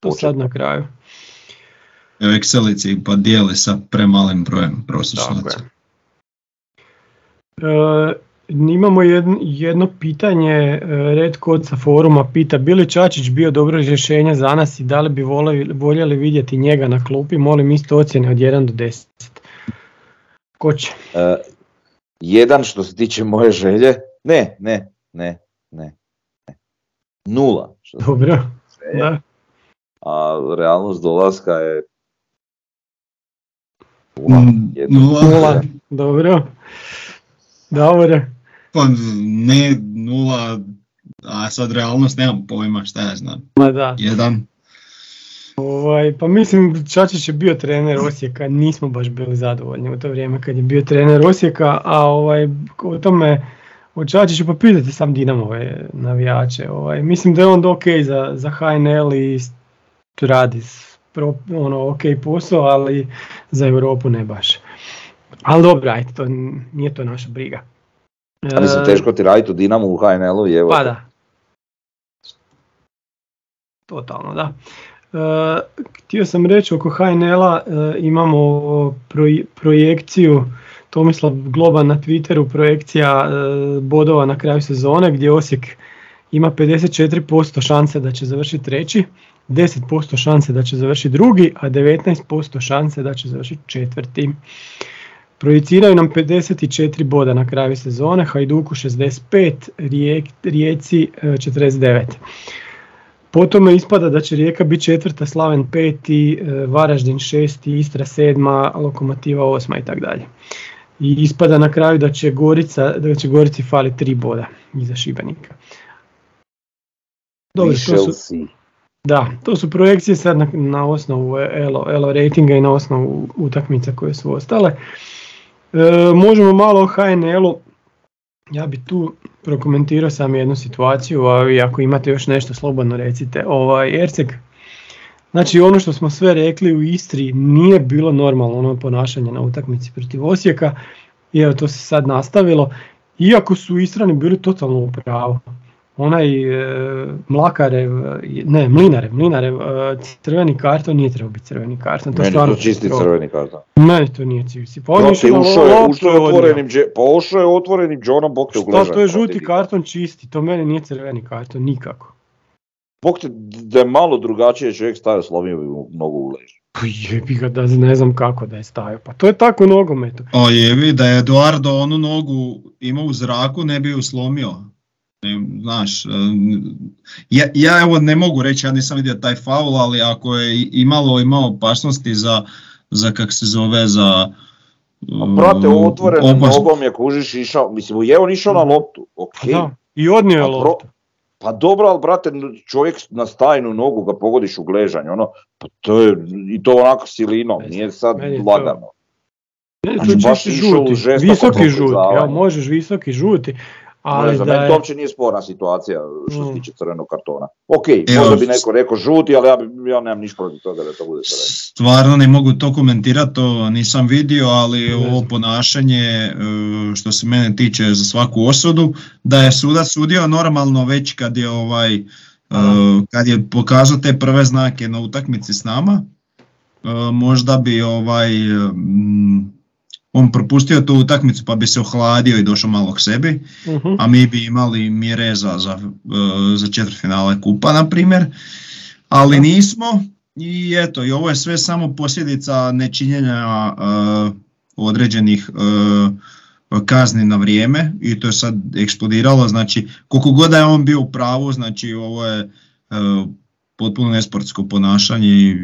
To sad na kraju. U Excelici pa dijeli sa premalim brojem ocjene. E, imamo jedno, jedno pitanje, e, Red Kod sa foruma pita, bi li Čačić bio dobro rješenje za nas i da li bi voljeli, voljeli vidjeti njega na klupi, molim isto ocjene od 1 do 10. Ko će? E, jedan što se tiče moje želje, ne, ne, ne, ne, ne. Nula što Dobro, da. a realnost dolaska je nula. Mm, Jedna. Nula, Nula, dobro. Dobro, pa ne nula, a sad realnost nemam pojma šta ja znam. ma da. Jedan, Ovaj, pa mislim Čačić je bio trener Osijeka, nismo baš bili zadovoljni u to vrijeme kad je bio trener Osijeka, a ovaj, o tome o Čačiću pa pitajte sam Dinamove navijače. Ovaj, mislim da je on ok za, za HNL i radi s- pro, ono, ok posao, ali za Europu ne baš. Ali dobro, ajde, to nije to naša briga. A mislim, E, teško ti raditi u Dinamu u HNL-u i evo. Pa da. Totalno, da. E, htio sam reći oko HNL-a e, imamo proj- projekciju Tomislav Globan na Twitteru, projekcija e, bodova na kraju sezone gdje Osijek ima 54% šanse da će završiti treći, 10% šanse da će završiti drugi, a 19% šanse da će završiti četvrti. Projiciraju nam 54 boda na kraju sezone, Hajduku 65, Rijek- Rijeci e, 49. Potom ispada da će Rijeka biti četvrta, Slaven peti, e, Varaždin šesti, Istra sedma, Lokomotiva osma i tako dalje. I ispada na kraju da će Gorica, da će Gorici fali tri boda iza Šibenika. Dobro, to su. Da, to su projekcije sad na, na osnovu ELO, ELO ratinga i na osnovu utakmica koje su ostale. E, možemo malo o HNL-u. Ja bi tu prokomentirao sam jednu situaciju, a vi ako imate još nešto slobodno recite. Ovaj, Erceg, znači ono što smo sve rekli u Istri nije bilo normalno ono ponašanje na utakmici protiv Osijeka i evo to se sad nastavilo. Iako su Istrani bili totalno u pravu. Onaj e, Mlakarev, ne Mlinarev, Mlinarev e, crveni karton nije trebao biti crveni karton. To Meni stvarno to čisti katastrofa. crveni karton. Meni to nije civci. Pa on je ušao je, ušao je otvorenim, dže- pa ušao je otvorenim Johnom Bog te Šta ugležan. to je protiv žuti karton čisti, to meni nije crveni karton, nikako. Bog te, da je malo drugačije čovjek stavio slomio bi mu nogu u. Pa jebi ga da ne znam kako da je stavio, pa to je tako u nogometu. o jevi, da je Eduardo onu nogu imao u zraku ne bi ju slomio. Ne, znaš, e, ja, ja evo ne mogu reći, ja nisam vidio taj faul, ali ako je imalo imao opasnosti za, za kak se zove, za... A brate, mm, otvorenom opas- nogom je kužiš išao, mislim, je on išao na loptu, ok. Pa da, I odnio je loptu. Pa dobro, ali brate, čovjek na stajnu nogu ga pogodiš u gležanje, ono, pa to je, i to onako silinom, nije sad lagano. Znači, baš išao u žuti, visoki žuti, evo možeš visoki žuti, ali ne znam, da meni je, to uopće nije sporna situacija što se Mm. tiče crvenog kartona. Ok, Evo, možda bi neko rekao žuti, ali ja, bi, ja nemam ništa protiv toga da to bude crveno. Stvarno ne mogu to komentirati, to nisam vidio, ali Ne ovo znam. ponašanje e, što se mene tiče za svaku osudu, da je sudac sudio normalno već kad je ovaj e, kad je pokazao te prve znake na utakmici s nama, e, možda bi ovaj on propustio tu utakmicu pa bi se ohladio i došao malo k sebi Mhm. a mi bi imali mjere za, za, e, za četvrtfinale kupa, na primjer, ali nismo i eto, i ovo je sve samo posljedica nečinjenja e, određenih e, kazni na vrijeme i to je sad eksplodiralo, znači koliko god da je on bio u pravu, znači ovo je e, potpuno nesportsko ponašanje i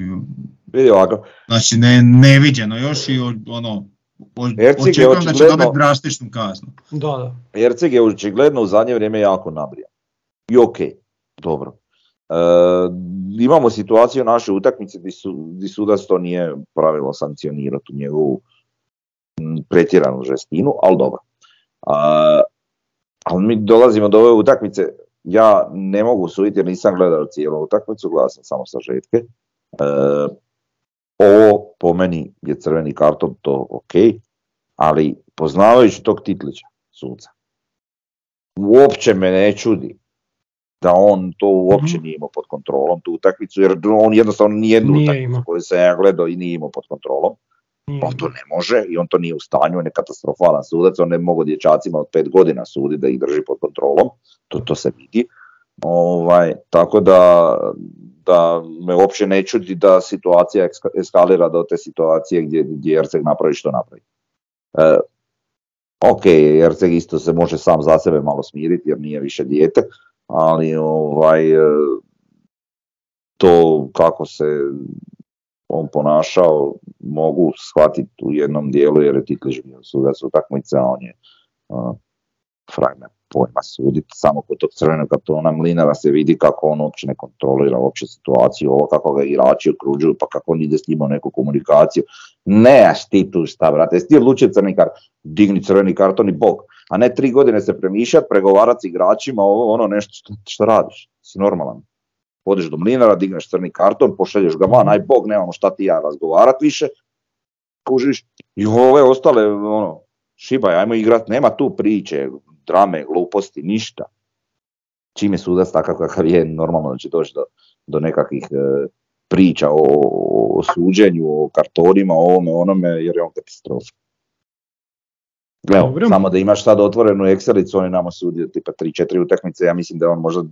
Vidi ovako, znači ne, neviđeno još i ono o- Erceg je očekujem da će očigledno- dobiti drastičnu kaznu. Da, da. Erceg je očigledno u zadnje vrijeme jako nabrijan. I ok, dobro. E, imamo situaciju u našoj utakmici gdje, su, gdje sudac to nije pravilo sankcionirati u njegovu pretjeranu žestinu, ali dobro. A, ali mi dolazimo do ove utakmice, ja ne mogu suditi jer nisam gledao cijelu utakmicu, gledao sam samo sažetke. E, ovo po meni je crveni karton, to ok, ali poznavajući tog Titlića, suca, uopće me ne čudi da on to uopće nije imao pod kontrolom, tu utakmicu, jer on jednostavno nijednu Nije utakmicu imao. koju se ja gledao i nije imao pod kontrolom. Nije. On to ne može i on to nije u stanju, on je katastrofalan sudac, on ne mogu dječacima od pet godina sudi da ih drži pod kontrolom, to, to se vidi. Ovaj, tako da, da me uopće ne čudi da situacija eskalira do te situacije gdje, gdje Erceg napravi što napravi. E, ok, Erceg isto se može sam za sebe malo smiriti jer nije više dijete, ali ovaj, e, to kako se on ponašao mogu shvatiti u jednom dijelu jer je Titlić bio sudac utakmice, a on je uh, fraj nema pojma suditi, samo kod tog crvenog kartona Mlinara se vidi kako on uopće ne kontrolira uopće situaciju, ovo kako ga igrači okružuju, pa kako on ide s njima u neku komunikaciju. Ne, ti tu šta, brate, jesi ti odlučio crni kart, digni crveni karton i bok, a ne tri godine se premišljati, pregovarati s igračima, ovo ono nešto što, što radiš, si normalan odeš do mlinara, digneš crni karton, pošalješ ga van, aj bog, nemamo šta ti ja razgovarat više, kužiš, i ove ostale, ono, šibaj, ajmo igrat, nema tu priče, drame, gluposti, ništa. Čim je sudac takav kakav je, normalno da će doći do, do nekakvih e, priča o, o suđenju, o kartonima, o ovome, onome, jer je on katastrofa. Evo, Dobro. samo da imaš sad otvorenu Excelicu, on je nama sudio tipa 3-4 utakmice, ja mislim da je on možda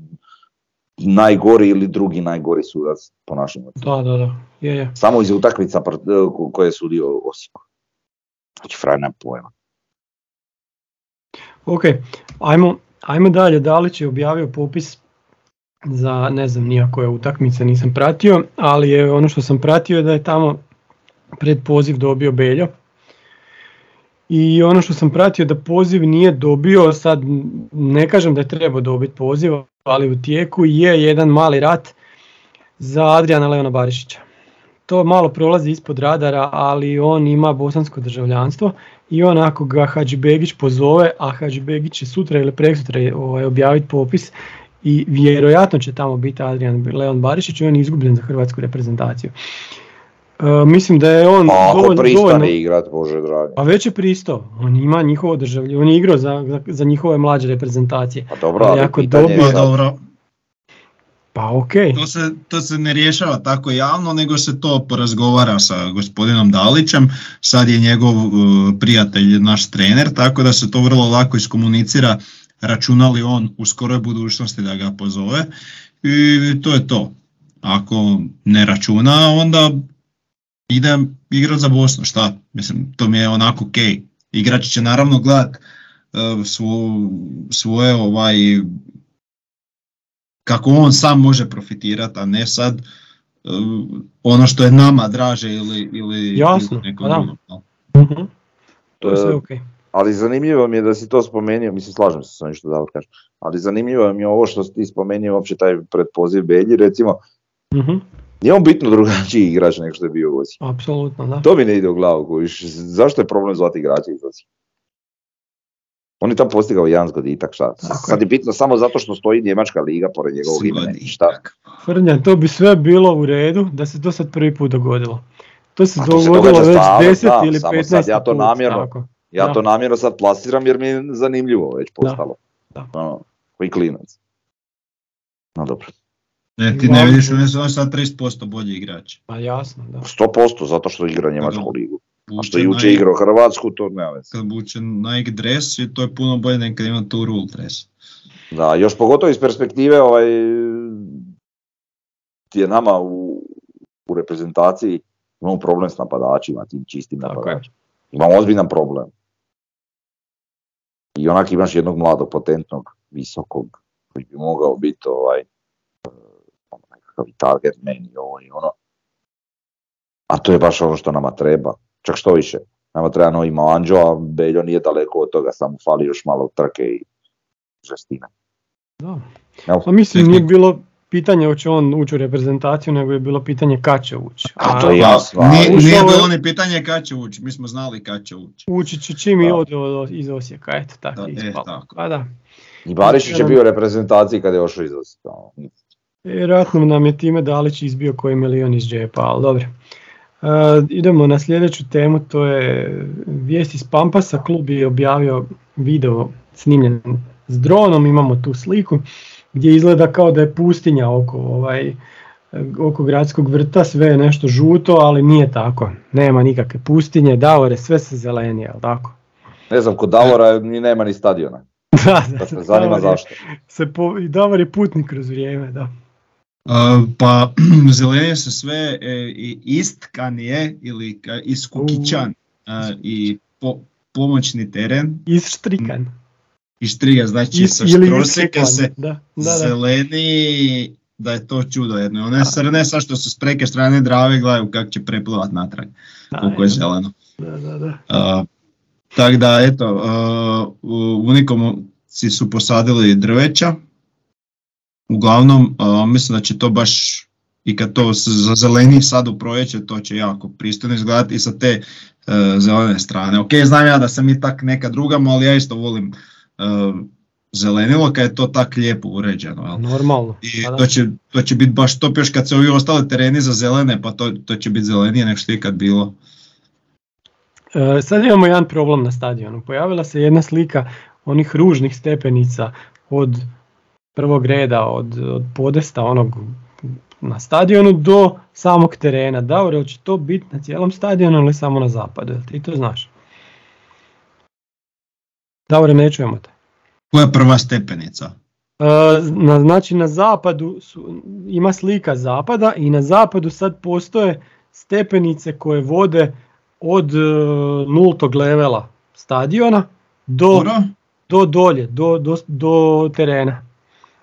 najgori ili drugi najgori sudac po ocenama. Da, da, da. Je, je. Samo iz utakmica ko- koje je sudio Osijeku. Znači, fraj nema pojma. Ok, ajmo, ajmo dalje. Dalić je objavio popis za ne znam nija koje utakmice nisam pratio, ali je ono što sam pratio je da je tamo pred poziv dobio Beljo. I ono što sam pratio da poziv nije dobio, sad ne kažem da je trebao dobiti poziv, ali u tijeku je jedan mali rat za Adriana Leona Barišića. To malo prolazi ispod radara, ali on ima bosansko državljanstvo i on ako ga Hadžibegić pozove, a Hadžibegić će sutra ili preksutra ovaj, objaviti popis i vjerojatno će tamo biti Adrian Leon Barišić i on je izgubljen za hrvatsku reprezentaciju. E, mislim da je on Pa ako dovoljno, pristane dovoljno- igrat, bože dragi. pa već je pristao, on ima njihovo državlje, on je igrao za, za, za njihove mlađe reprezentacije. Pa dobro, Ali ali ako dobije- Pa dobro, Pa ok, to se, to se ne rješava tako javno, nego se to porazgovara sa gospodinom Dalićem. Sad je njegov uh, prijatelj naš trener, tako da se to vrlo lako iskomunicira računa li on u skoroj budućnosti da ga pozove i to je to. Ako ne računa, onda ide igrat za Bosnu, šta? Mislim, to mi je onako ok. Igrači će naravno gledat uh, svo- svoje ovaj kako on sam može profitirati, a ne sad uh, ono što je nama draže ili, ili, Jasno, ili nekom pa da. drugom, jel? Mhm, to je sve E, ok. Ali zanimljivo mi je da si to spomenuo, mislim slažem se s ovim što Davor kaže, ali zanimljivo mi je ovo što si ti spomenuo uopće taj predpoziv Belji, recimo, Mhm, nije on bitno drugačiji igrač nego što je bio u apsolutno, da. To mi ne ide u glavu, kužiš. zašto je problem zvati igrača iz Osijeka? On je tamo postigao jedan zgoditak, šta? Sad je bitno samo zato što stoji Njemačka liga pored njegovog imena i šta? Frnja, to bi sve bilo u redu da se to sad prvi put dogodilo. To se A to se dogodilo već stalno, 10 da, ili samo 15 sad ja to put, namjerno- tako. Ja Da. to namjerno sad plasiram jer mi je zanimljivo već postalo. Da. Ono, koji klinac. No dobro. Ne, ti ne vidiš, on je sad 30% bolji igrač. Pa jasno, da. 100% zato što igra Njemačku Da. ligu. A što je juče Nike- igrao Hrvatsku, to nema veze. Kad buče Nike dres, to je puno bolje nego kad ima tu rule dres. Da, još pogotovo iz perspektive ovaj, ti je nama u, u reprezentaciji imamo problem s napadačima, tim čistim napadačima. Imamo ozbiljan problem. I onak imaš jednog mladog, potentnog, visokog, koji bi mogao biti ovaj, ono, nekakav target man i ovo i ono. A to je baš ono što nama treba. Čak što više, nama treba novi Manđo, a Beljo nije daleko od toga, samo fali još malo trke i žestine. da. Pa mislim nije bilo pitanje hoće on ući u reprezentaciju, nego je bilo pitanje kad će ući. A to je A jasno. Nije, nije je- bilo ni pitanje kad će ući, mi smo znali kad će ući. Ući će čim i Da. ode od- iz Osijeka, eto tako Da, je e, tako. Pa da. I Barišić je bio u reprezentaciji kad je ošao iz Osijeka. ono. Vjerojatno nam je time Dalić izbio koji milion iz džepa, ali dobro. E, idemo na sljedeću temu, to je vijest iz Pampasa. Klub je objavio video snimljen s dronom, imamo tu sliku. gdje izgleda kao da je pustinja oko, ovaj, oko gradskog vrta, sve je nešto žuto, ali nije tako. Nema nikakve pustinje, davore, sve se zeleni, jel tako? Ne znam, kod Davora ni nema ni stadiona. Da, Pa me zanima Davor je- zašto. Se po, Davor je putnik kroz vrijeme, da. Uh, pa zelenje se sve e, i istkan je ili iskukićan uh, i po, pomoćni teren Isštrikan. i štriga, znači Is, sa isštrikan, se Da, da, da. zeleni, da je to čudo jedno. One srne sa što su s preke strane Drave gledaju kako će preplivat natrag, Da, koliko je zeleno. Da, da, da. Uh, tako da, eto, uh, u Unikomovci su posadili drveća. Uglavnom, uh, mislim da će to baš i kad to zazeleni sad u proljeće, to će jako pristojno izgledati i sa te uh, zelene strane. Ok, znam ja da sam i tak neka druga, ali ja isto volim uh, zelenilo kad je to tak lijepo uređeno. Jel? Normalno. I Pa to će, to će biti baš top još kad se ovi ostali tereni za zelene, pa to, to će biti zelenije nego što je ikad bilo. E, sad imamo jedan problem na stadionu. Pojavila se jedna slika onih ružnih stepenica od prvog reda, od, od podesta onog na stadionu do samog terena. Davor, jel će to biti na cijelom stadionu ili samo na zapadu? Jel ti to znaš? Davore, ne čujemo te. Koja je prva stepenica? E, na, znači na zapadu su, ima slika zapada i na zapadu sad postoje stepenice koje vode od e, nultog levela stadiona do, do dolje, do, do, do terena.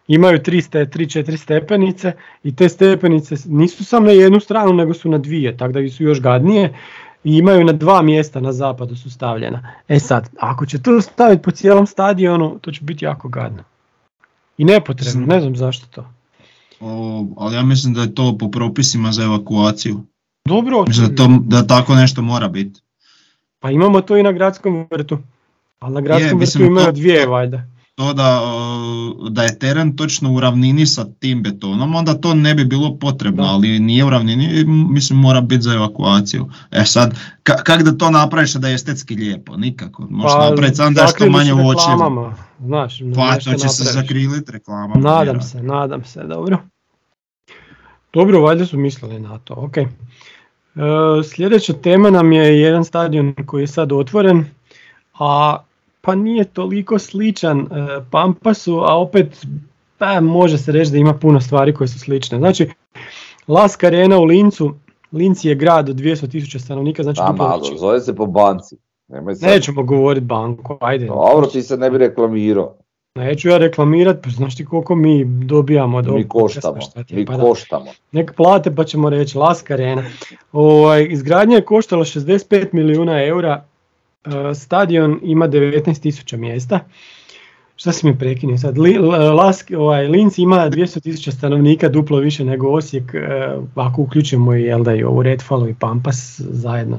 Imaju 3-4 stepenice i te stepenice nisu samo na jednu stranu nego su na dvije, tako da su još gadnije i imaju na dva mjesta na zapadu su stavljena. E sad, ako će to staviti po cijelom stadionu, to će biti jako gadno. I nepotrebno, ne znam zašto to. O, ali ja mislim da je to po propisima za evakuaciju. Dobro, Mislim da, to, da tako nešto mora biti. pa imamo to i na gradskom vrtu. Ali na gradskom vrtu mislim, imaju to- dvije valjda. To da, da je teren točno u ravnini sa tim betonom, onda to ne bi bilo potrebno, Da. ali nije u ravnini, mislim mora biti za evakuaciju. E sad, ka- kak da to napraviš da je estetski lijepo? Nikako. Možeš napraviti samo da je što manje uočljivo. reklamama, Znaš, Pa to će se napraviš. zakrilit reklama. Nadam se, nadam se, dobro. Dobro, valjda su mislili na to, ok. E, sljedeća tema nam je jedan stadion koji je sad otvoren, a pa nije toliko sličan e, Pampasu, a opet pa, može se reći da ima puno stvari koje su slične. Znači, Lask Arena u Lincu, Linci je grad od 200.000 stanovnika, znači Da, malo, zove se po banci. Nemoj sad. Nećemo govoriti banko, ajde. Dobro, ti se ne bi reklamirao. Neću ja reklamirat, pa znaš ti koliko mi dobijamo od Mi koštamo, ti mi pa da. koštamo. Nek plate pa ćemo reći Lask Arena. Ovaj, izgradnja je koštala 65 milijuna eura, stadion ima 19.000 mjesta. Šta si mi prekinuo sad? Lask, ovaj, Linz ima 200.000 stanovnika, duplo više nego Osijek, e, ako uključimo i, jel da, i ovu Redfalu i Pampas zajedno.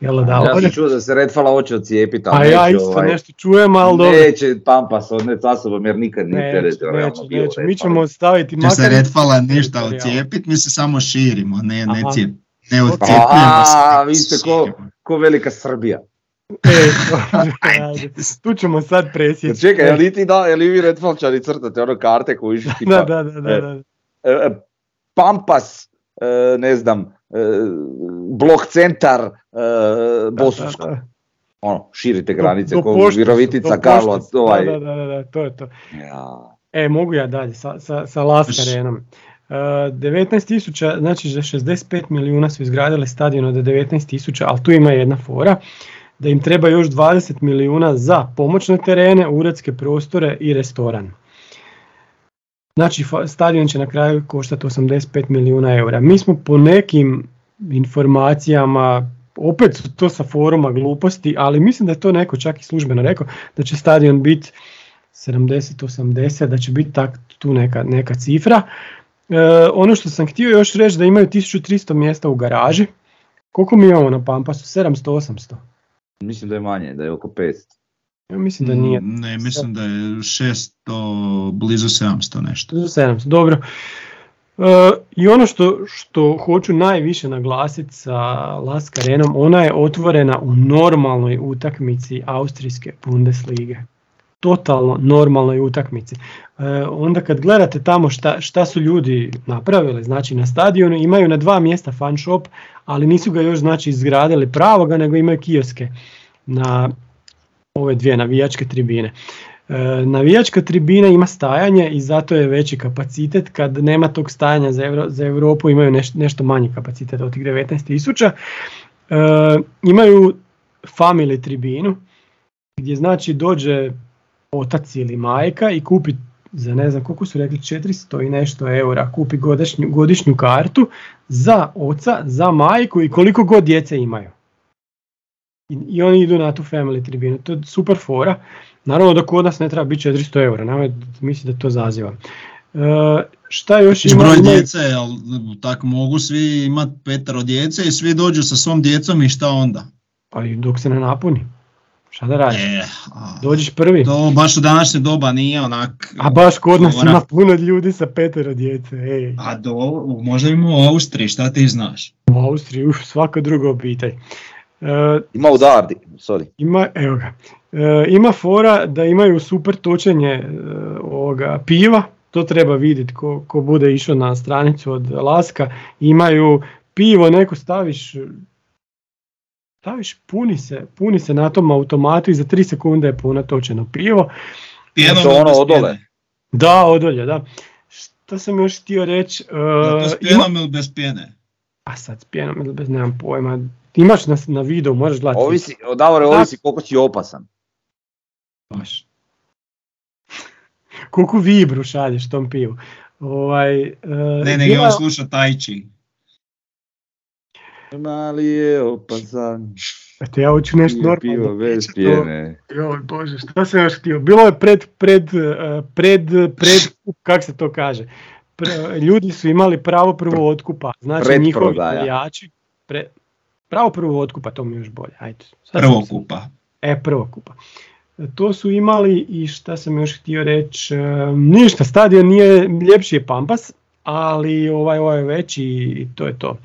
Jel da, Ja sam čuo da se Redfala hoće ocijepiti, a ali ja neće, isto ovaj, nešto čujem, ali dobro. neće Pampas odnet sa sobom jer nikad nije neće. u Mi ćemo staviti Će se makar- Redfala ništa ocijepit, mi se samo širimo, ne, ne, cijep, ne Ok. odcijepljujemo se. A, vi se ste ko, ko velika Srbija. E, tu ćemo sad presjeći. Čekaj, je li ti da, je li vi Redfalčani crtate ono karte koji tipa Da, da, da, da, da. e, e, Pampas, e, ne znam, e, blok centar, e, Bosusko, ono, širite granice, Do- do Poštanskog, Virovitica, Karlovac, ovaj. Da, da, da, da, to je to. Ja. E, mogu ja dalje sa, sa, sa Lask Arenom. Uh, 19.000, znači za 65 milijuna su izgradili stadion od 19.000, ali tu ima jedna fora, da im treba još 20 milijuna za pomoćne terene, uredske prostore i restoran. Znači stadion će na kraju koštati 85 milijuna eura. Mi smo po nekim informacijama, opet su to sa foruma gluposti, ali mislim da je to neko čak i službeno rekao, da će stadion biti 70-80, da će biti tak, tu neka, neka cifra. E, ono što sam htio još reći da imaju 1300 mjesta u garaži. Koliko mi imamo na Pampasu? 700-800? Mislim da je manje, da je oko 500. Ja mislim da nije. Ne, mislim da je 600, blizu 700 nešto. 700, dobro. E, I ono što, što hoću najviše naglasiti sa Lask Arenom, ona je otvorena u normalnoj utakmici Austrijske Bundeslige. Totalno normalnoj utakmici. E, onda kad gledate tamo šta, šta su ljudi napravili, znači na stadionu imaju na dva mjesta fan shop, ali nisu ga još znači izgradili pravoga, nego imaju kioske na ove dvije navijačke tribine. E, navijačka tribina ima stajanje i zato je veći kapacitet, kad nema tog stajanja za, Euro, za Europu imaju nešto manji kapacitet od tih 19.000. E, imaju family tribinu, gdje znači dođe otac ili majka i kupi za ne znam koliko su rekli 400 i nešto eura kupi godišnju, godišnju kartu za oca, za majku i koliko god djece imaju. I, I, oni idu na tu family tribinu, to je super fora. Naravno da kod nas ne treba biti 400 eura, nemoj mislim da to zazivam. E, šta još ima? Broj djece, ali tako mogu svi imati petero djece i svi dođu sa svom djecom i šta onda? Pa i dok se ne napuni. Šta da radiš? E, Dođeš prvi. To baš u današnje doba nije onak... A baš kod nas ima puno ljudi sa petero djece. Ej. A do, možda ima u Austriji, šta ti znaš? U Austriji, uf, svaka druga obitelj. Uh, ima u Dardi, sorry. Ima, evo ga. Uh, ima fora da imaju super točenje uh, ovoga piva, to treba vidjeti ko, ko bude išao na stranicu od Laska. Imaju pivo, neko staviš staviš, puni se, puni se na tom automatu i za 3 sekunde je puno točeno pivo. Pijenom ono odole? Da, odolje, da. Što sam još htio reći? Uh, s pijenom ili bez pjene? A sad s pijenom ili bez, nemam pojma. Imaš na, na videu, možeš gledati. Ovisi, Davore, ovisi koliko si opasan. Baš. koliko vibru šalješ tom pivu. Ovaj, uh, ne, ne, ima... on sluša tajči. Mali je opasan. Eto ja hoću nešto Nije normalno. Pivo bez pjene. Joj bože, šta sam još htio? Bilo je pred, pred, eh, pred, pred, kak se to kaže? Pre, ljudi su imali pravo prvo otkupa, znači njihovi navijači. Pre, pravo prvo otkupa, to mi je još bolje. Ajde, prvo kupa. E, prvo kupa. To su imali i šta sam još htio reći, ništa, stadion nije, ljepši je Pampas, ali ovaj, ovaj veći i to je to.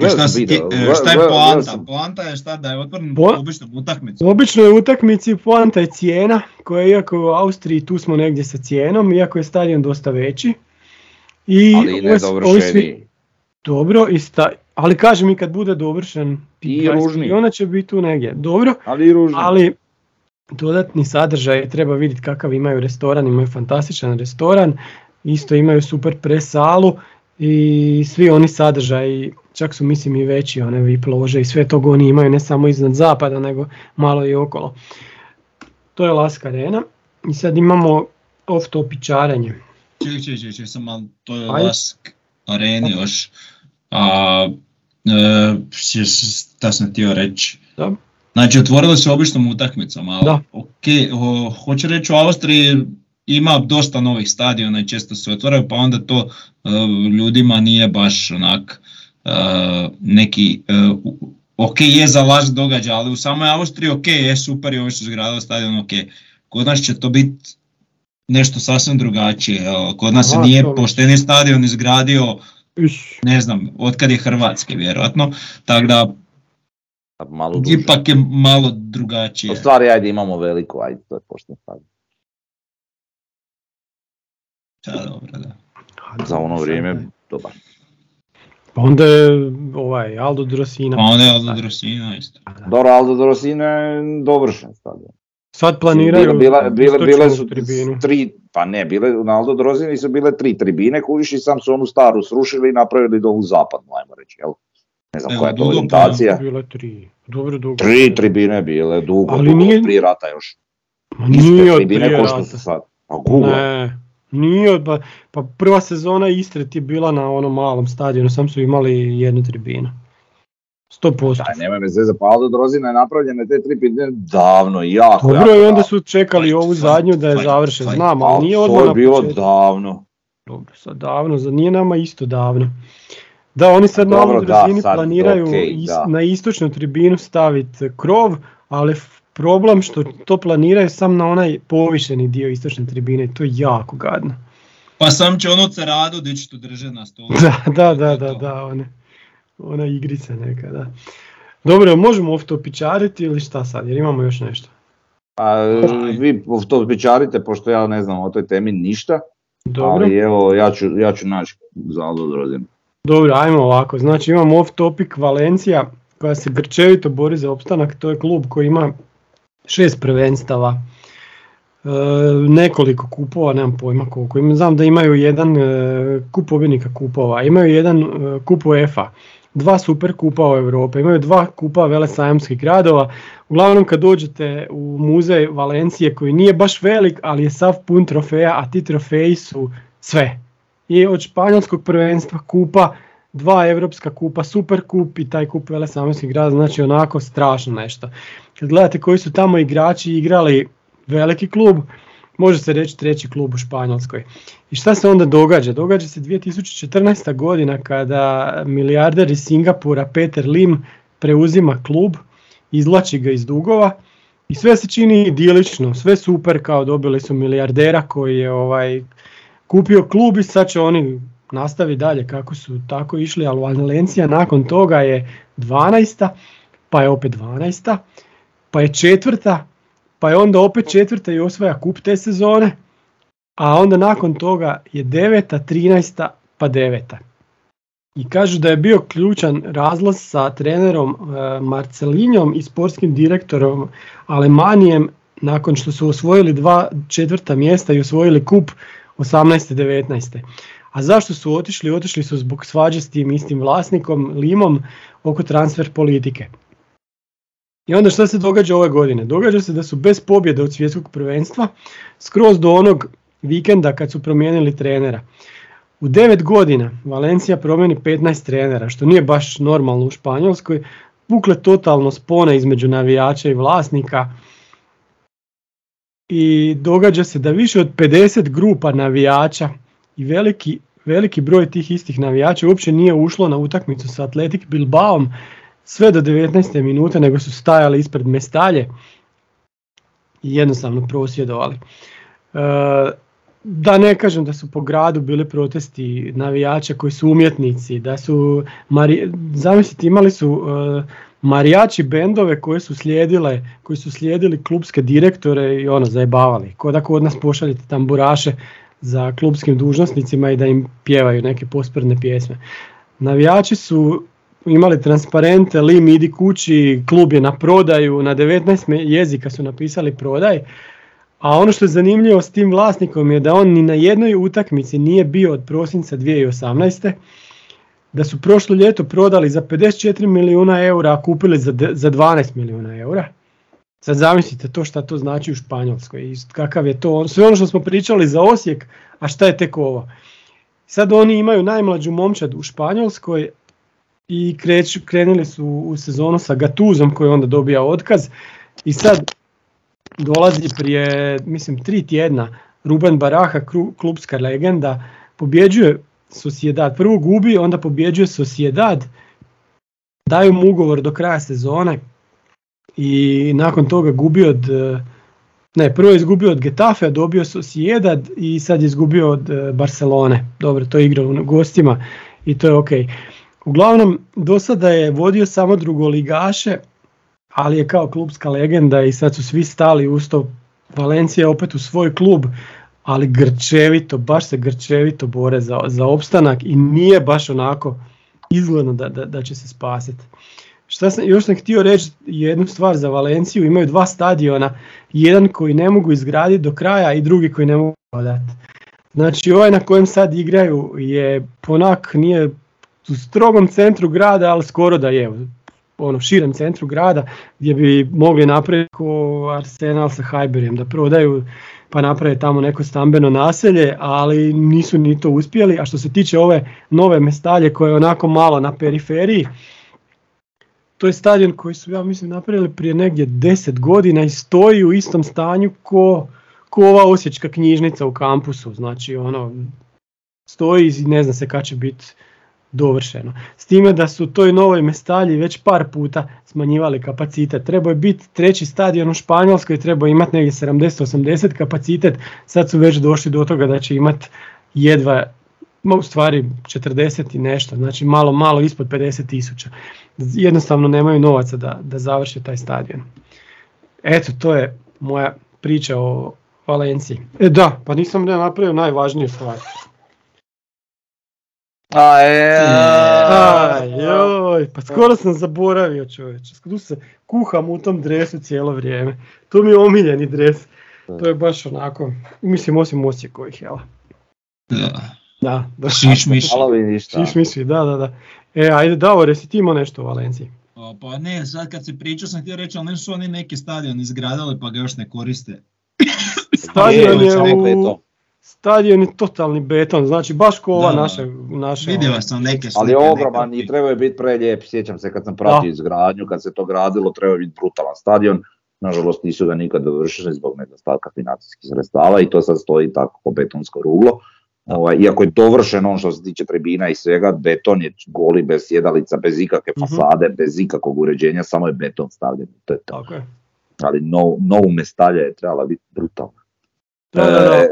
Šta, si, video, e, šta je poanta? Poanta je šta da je otvoren po, običnom utakmicu. Obično je utakmici poanta je cijena, koja iako u Austriji tu smo negdje sa cijenom, iako je stadion dosta veći. I ali ne dovršeni. Dobro, i sta, ali kažem i kad bude dovršen, I ružni. ona će biti tu negdje. Dobro, ali, i ružni. ali dodatni sadržaj treba vidjeti kakav imaju restoran, imaju fantastičan restoran, isto imaju super presalu i svi oni sadržaji čak su mislim i veći one VIP lože i sve to oni imaju ne samo iznad zapada nego malo i okolo. To je Lask Arena i sad imamo off topičarenje. Čekaj, čekaj, čekaj, sam malo, to je. Lask Areni još. A, e, šta sam htio reći? Da. Znači otvorili su običnom utakmicom, ali da. ok, ho, hoću reći u Austriji ima dosta novih stadiona i često se otvaraju, pa onda to uh, ljudima nije baš onak uh, neki uh, ok je za laž događaj, ali u samoj Austriji ok je super i ovi su zgradili stadion ok. Kod nas će to biti nešto sasvim drugačije. Kod nas se nije pošteni stadion izgradio ne znam, otkad je Hrvatski vjerojatno, tako da malo ipak je malo drugačije. U stvari ajde imamo veliko, ajde to je pošten stadion. Da, dobro, da. Za ono vrijeme dobar. Pa onda je ovaj Aldo Drosina. Pa onda je Aldo Drosina isto. Dobro, Aldo Drosina je dovršen stadion. Sad planiraju bile, bile, bile su tribinu. tri, pa ne, bile, na Aldo Drosini su bile tri tribine kuviš i sam su onu staru srušili i napravili do zapadnu, ajmo reći, jel? Ne znam Evo, koja je to orientacija. Bile tri. Dobro, dugo. Tri tribine bile, dugo, Ali dugo, nije... prije rata još. Ma nije od tribine prije rata. sad. A Google. Ne, nije, pa, pa prva sezona Istre ti je bila na onom malom stadionu, sam su imali jednu tribinu. 100%. Daj, nemoj me zezati, pa Aldo Drozina je napravljena te tribine davno, jako, Dobro, jako i onda su čekali ovu zadnju da je završen, znam, ali nije odmah To je bilo davno. Dobro, sad davno, nije nama isto davno. Da, oni sad na ovoj razini planiraju okay, is, na istočnu tribinu staviti krov, ali problem što to planiraju sam na onaj povišeni dio istočne tribine, to je jako gadno. Pa sam će ono ceradu dići tu drže na stolu. Da, da, da, da, da, one, ona igrica neka, da. Dobro, možemo off-topičariti ili šta sad, jer imamo još nešto. A vi to pičarite, pošto ja ne znam o toj temi ništa, Dobro. ali evo ja ću, ja ću naći za rodinu. Dobro, ajmo ovako. Znači imamo off topic Valencija koja se grčevito bori za opstanak. To je klub koji ima šest prvenstava, e, nekoliko kupova, nemam pojma koliko. Znam da imaju jedan e, kup pobjednika kupova, imaju jedan e, kup UEFA, dva super kupa u Europe, imaju dva kupa velesajamskih gradova. Uglavnom kad dođete u muzej Valencije koji nije baš velik, ali je sav pun trofeja, a ti trofeji su sve. I od španjolskog prvenstva kupa, dva europska kupa, super kup i taj kup velesajamskih grada, znači onako strašno nešto. Kad gledate koji su tamo igrači igrali veliki klub, može se reći treći klub u Španjolskoj. I šta se onda događa? Događa se 2014. godina kada milijarder iz Singapura Peter Lim preuzima klub, izvlači ga iz dugova i sve se čini idilično, sve super kao dobili su milijardera koji je ovaj kupio klub i sad će oni nastavi dalje kako su tako išli, ali Valencija nakon toga je 12. pa je opet 12. pa je četvrta, pa je onda opet četvrta i osvaja kup te sezone, a onda nakon toga je 9. 13. pa 9. I kažu da je bio ključan razlaz sa trenerom e, Marcelinjom i sportskim direktorom Alemanijem nakon što su osvojili dva četvrta mjesta i osvojili kup 18. 19. A zašto su otišli? Otišli su zbog svađe s tim istim vlasnikom, Limom, oko transfer politike. I onda što se događa ove godine? Događa se da su bez pobjede od svjetskog prvenstva skroz do onog vikenda kad su promijenili trenera. U 9 godina Valencija promijeni 15 trenera, što nije baš normalno u Španjolskoj. Bukle totalno spona između navijača i vlasnika. I događa se da više od 50 grupa navijača i veliki, veliki broj tih istih navijača uopće nije ušlo na utakmicu sa Atletic Bilbaom sve do 19. minute, nego su stajali ispred Mestalje i jednostavno prosvjedovali. E, da ne kažem da su po gradu bili protesti navijača koji su umjetnici, da su, zamislite imali su e, marijači bendove koje su slijedile, koji su slijedili klubske direktore i ono zajebavali. Ko da kod nas pošaljete tamburaše za klubskim dužnosnicima i da im pjevaju neke posprdne pjesme. Navijači su imali transparente, Lim idi kući, klub je na prodaju, na 19 me- jezika su napisali prodaj. A ono što je zanimljivo s tim vlasnikom je da on ni na jednoj utakmici nije bio od prosinca 2018. Da su prošlo ljeto prodali za 54 milijuna eura, a kupili za, za 12 milijuna eura. Sad zamislite to šta to znači u Španjolskoj i kakav je to, sve ono što smo pričali za Osijek, a šta je tek ovo. Sad oni imaju najmlađu momčad u Španjolskoj i kreću, krenuli su u sezonu sa Gatuzom koji onda dobija otkaz i sad dolazi prije, mislim, tri tjedna Ruben Baraha, klubska legenda, pobjeđuje Sociedad. Prvo gubi, onda pobjeđuje Sociedad, daju mu ugovor do kraja sezone i nakon toga gubi od, ne, prvo je izgubio od Getafe, dobio Sociedad i sad je izgubio od eh, Barcelone. Dobro, to je igrao u gostima i to je ok. Uglavnom, do sada je vodio samo drugoligaše, ali je kao klubska legenda i sad su svi stali uz to. Valencija opet u svoj klub, ali grčevito, baš se grčevito bore za, za opstanak i nije baš onako izgledno da, da, da će se spasiti. Šta sam, još sam htio reći jednu stvar za Valenciju, imaju dva stadiona, jedan koji ne mogu izgraditi do kraja i drugi koji ne mogu prodati. Znači ovaj na kojem sad igraju je ponak, nije u strogom centru grada, ali skoro da je, u ono širem centru grada gdje bi mogli napraviti ko Arsenal sa Hajberjem, da prodaju pa naprave tamo neko stambeno naselje, ali nisu ni to uspjeli. A što se tiče ove nove mestalje koje je onako malo na periferiji, to je stadion koji su, ja mislim, napravili prije negdje 10 godina i stoji u istom stanju ko, ko ova osječka knjižnica u kampusu. Znači, ono, stoji i ne zna se kad će biti dovršeno. S time da su toj novoj mestalji već par puta smanjivali kapacitet. Trebao je biti treći stadion u Španjolskoj, trebao je imati negdje 70-80 kapacitet, sad su već došli do toga da će imati jedva u stvari 40 i nešto, znači malo, malo ispod 50 tisuća. Jednostavno nemaju novaca da, da završe taj stadion. Eto, to je moja priča o Valenciji. E da, pa nisam da napravio najvažniju stvar. A, e, Aj, joj, pa skoro sam zaboravio čovječe. Tu se kuham u tom dresu cijelo vrijeme. To mi je omiljeni dres. To je baš onako, mislim osim Osijekovih, jel? Da. Da, da. Šiš miš. Malo vi ništa. Šiš misli, da, da, da. E, ajde Davore, si ti imao nešto u Valenciji? O, Pa ne, sad kad si pričao sam htio reći, ali ne su oni neki stadion izgradili pa ga još ne koriste. Stadion je je u... Stadion je totalni beton, znači baš ko ova Da, da. naše... naše Vidio sam neke slike. Ali je ogroman neke- i trebao je biti prelijep, sjećam se kad sam pratio izgradnju, kad se to gradilo, trebao je biti brutalan stadion. Nažalost nisu ga nikad dovršili zbog nedostatka financijskih sredstava i to sad stoji tako ko betonsko ruglo. Ovaj, iako je dovršen on što se tiče tribina i svega, beton je goli bez sjedalica, bez ikakve Mhm. fasade, bez ikakvog uređenja, samo je beton stavljen. To je to. Tako je. Ali no, novu mestalja je trebala biti brutalna. Da, da, da. E,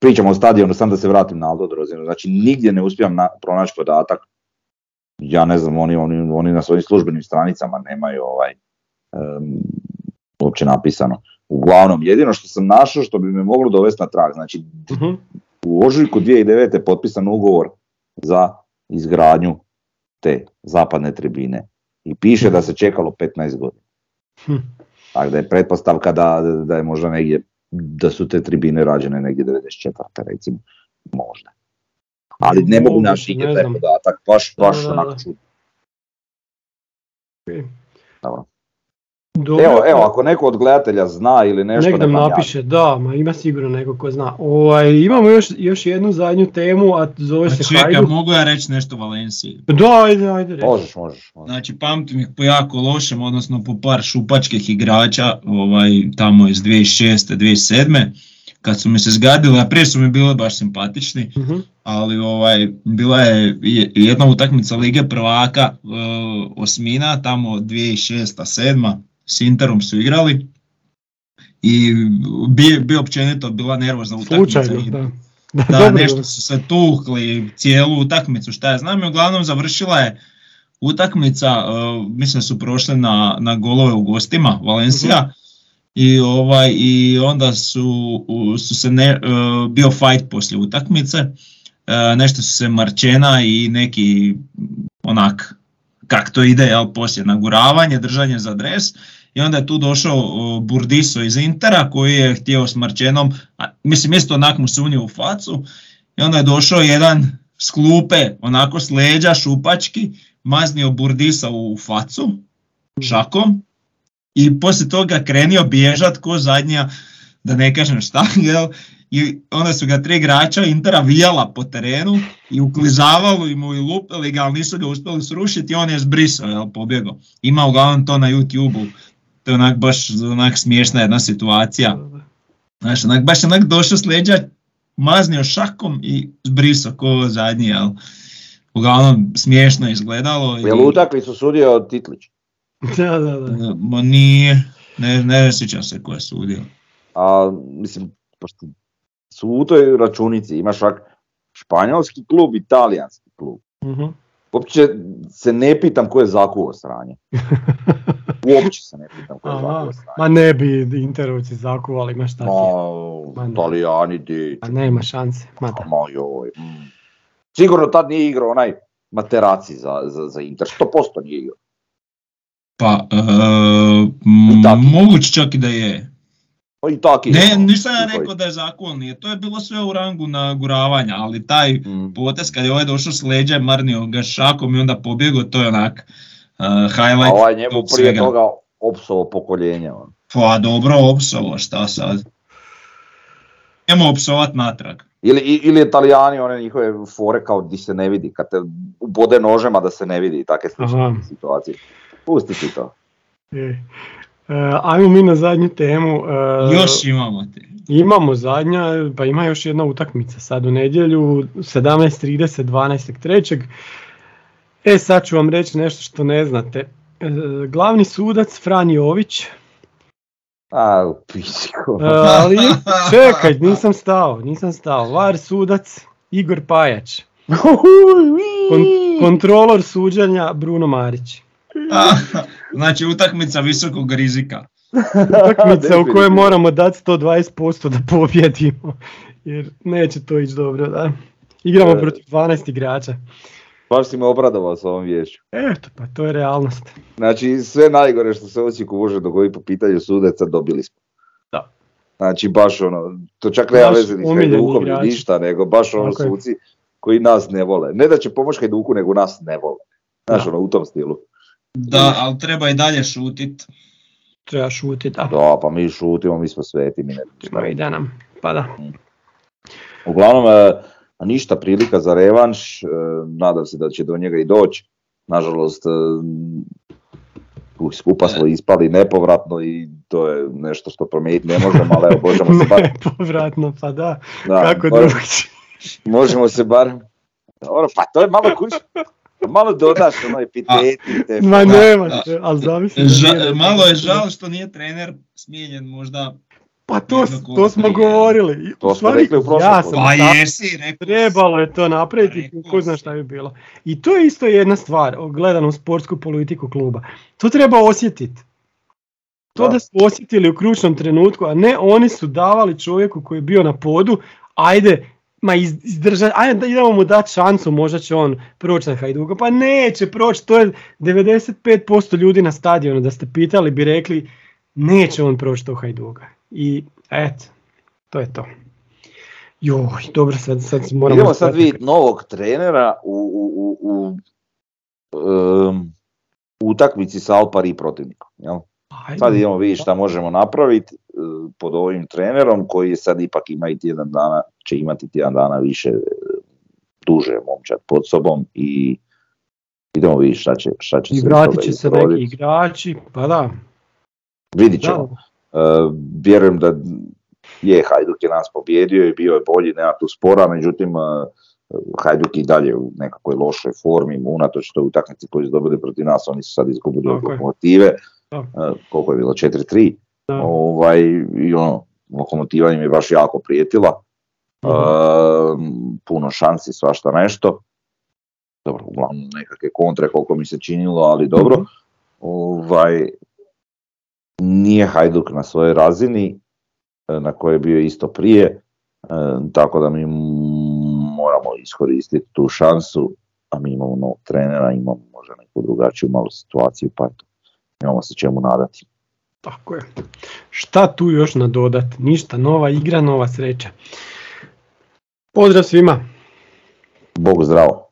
pričamo o stadionu, sam da se vratim na Aldo Drozinu, znači nigdje ne uspijem na, pronaći podatak, ja ne znam, oni, oni, oni na svojim službenim stranicama nemaju ovaj, em, uopće napisano. Uglavnom, jedino što sam našao što bi me moglo dovesti na trag, znači Mhm. u ožujku 2009. je potpisan ugovor za izgradnju te zapadne tribine i piše da se čekalo 15 godina. Hm. Tako da je pretpostavka da, da je možda negdje, da su te tribine rađene negdje 94. recimo, možda. Ali ne mogu naći taj podatak, baš, baš onako čudno. Ok. Dobro. Dobro, Evo, evo, ako neko od gledatelja zna ili nešto, Nek nam napiše, da, ma ima sigurno neko ko zna. Ovaj, imamo još, još jednu zadnju temu, a zove Pa se čekaj, Hajduk. mogu ja reći nešto o Valenciji? Da, ajde, ajde, reći. Možeš, možeš. možeš. Znači pamtim ih po jako lošem, odnosno po par šupačkih igrača ovaj, tamo iz 2006. 2007. Kad su mi se zgadili, a prije su mi bili baš simpatični, Mhm. ali ovaj, bila je je- jedna utakmica Lige prvaka e, osmina, tamo 2006. 7. s Interom su igrali i bi, bi općenito bila nervozna utakmica. Slučajno, da. Da, nešto su se tukli, cijelu utakmicu, šta ja znam, i uglavnom završila je utakmica, uh, mislim su prošli na, na golove u gostima, Valencija, i, ovaj, i onda su, su se ne, uh, bio fight poslije utakmice, uh, nešto su se Marčena i neki onak, kak to ide, jel, poslije naguravanje, držanje za dres, i onda je tu došao Burdiso iz Intera koji je htio s Marčenom, mislim isto onak mu se unio u facu, i onda je došao jedan s klupe, onako s leđa, šupački, maznio Burdisa u facu, šakom, i poslije toga krenio bježat ko zadnja, da ne kažem šta, jel, i onda su ga tri igrača Intera vijala po terenu i uklizavali mu i lupili ga, ali nisu ga uspjeli srušiti i on je zbrisao, jel, pobjegao. Ima uglavnom to na YouTube-u, to je onak baš onak smiješna jedna situacija. Znaš, onak, baš onak došao s leđa, maznio šakom i zbrisao ko zadnji, jel. Uglavnom smiješno je izgledalo. i- Jel utakmicu sudio Titlić? Da, da, da. Ma nije, ne, ne sjećam se ko je sudio. A, mislim, pošto su u toj računici, imaš čak španjolski klub i talijanski klub. Mhm. Uopće se ne pitam ko je zakuo sranje. Uopće se ne pitam ko je zakuo sranje. ma ne bi Interovci zakuvali, ma šta ti je. Ma, Ma ne. Italijani di. Ma nema šanse, ma da. Ma joj. mm. Sigurno tad nije igrao onaj Materaci za, za, za Inter, 100% nije igrao. Pa, e, moguće čak i da je. Pa i taki. Ne, nisam ja rekao da je zakon, nije. To je bilo sve u rangu naguravanja, ali taj Mm. potez kad je ovaj došao s leđa, marnio ga šakom i onda pobjegao, to je onak uh, A highlight ovaj njemu tog prije svega. toga opsovo pokoljenje. ono. Pa dobro, opsovo, šta sad? Nemo opsovat natrag. Ili, i- ili Italijani, one njihove fore kao di se ne vidi, kad te ubode nožema da se ne vidi i takve slične situacije. Pusti ti to. E, e, ajmo mi na zadnju temu. e, Još imamo te. Imamo zadnja, pa ima još jedna utakmica sad u nedjelju, 17.30, 12.3. E sad ću vam reći nešto što ne znate. E, glavni sudac Fran Jović, A, u pičku. e, ali čekaj, nisam stao, nisam stao. VAR sudac Igor Pajač. Kon- kontrolor suđenja Bruno Marić. Znači utakmica visokog rizika. Utakmica u kojoj moramo dati 120% da pobjedimo. Jer neće to ići dobro, da. Igramo E. protiv 12 igrača. Baš si me obradovao s ovom vješću. Eto, pa to je realnost. Znači sve najgore što se Osijeku može dogoditi po pitanju sudaca dobili smo. Da. Znači baš ono, to čak nema Baš veze ni s Hajdukom ni ništa, nego baš ono je. suci koji nas ne vole. Ne da će pomoći Hajduku, nego nas ne vole. Znaš Da. ono, u tom stilu. Da, ali treba i dalje šutit. Treba šutit, da. Da, pa mi šutimo, mi smo sveti, mi ne Ma ide nam. Pa da. Uglavnom, e, ništa prilika za revanš, e, nadam se da će do njega i doći. Nažalost, e, skupa smo ispali nepovratno i to je nešto što promijeniti ne možemo, ali evo, možemo se bar... Nepovratno, pa da. Da, Kako bar- drugčije. Možemo se bar... Dobro, pa to je malo kuć... Malo dodaš ono epiteti. te- Ma Da, nema ali zamisli. Ža- malo je žal što nije trener smijenjen možda. Pa to, to smo prije. govorili. To smo stvari, rekli u prošlom ja sam Pa jesi, rekao Trebalo je to napraviti, ko zna šta bi bilo. I to je isto jedna stvar, gledano u sportsku politiku kluba. To treba osjetiti. To Da. da su osjetili u ključnom trenutku, a ne oni su davali čovjeku koji je bio na podu, ajde, ma iz, izdrža, ajde da idemo mu dati šansu, možda će on proći na Hajduka. Pa neće proći, to je 95% ljudi na stadionu, da ste pitali bi rekli neće on proći to Hajduka. I eto, to je to. Joj, dobro, sad, sad moramo... Idemo sad vidjeti novog trenera u, u, u, u em, utakmici sa Alpari protivnikom. Jel? Ajde. Sad idemo vidjeti šta možemo napraviti pod ovim trenerom koji sad ipak ima i tjedan dana, će imati tjedan dana više e, duže momčad pod sobom i idemo vidjeti šta će, šta će I se vratit će se neki igrači, pa da. Vidit ćemo. E, vjerujem da je Hajduk je nas pobjedio i bio je bolji, nema tu spora, međutim e, Hajduk i dalje u nekakvoj lošoj formi, unatoč toj utakmici koju su dobili protiv nas, oni su sad izgubili od je. lokomotive. E, koliko je bilo, 4-3, Da. Ovaj, i ono, lokomotiva im je baš jako prijetila. E, puno šansi, svašta nešto, dobro, uglavnom nekakve kontre koliko mi se činilo, ali dobro, Mhm. ovaj, nije Hajduk na svojoj razini e, na kojoj je bio isto prije, e, tako da mi moramo iskoristiti tu šansu, a mi imamo novog trenera, imamo možda neku drugačiju malu situaciju, pa imamo se čemu nadati. Tako je. Šta tu još nadodat? Ništa, nova igra, nova sreća. Pozdrav svima! Bog zdravo!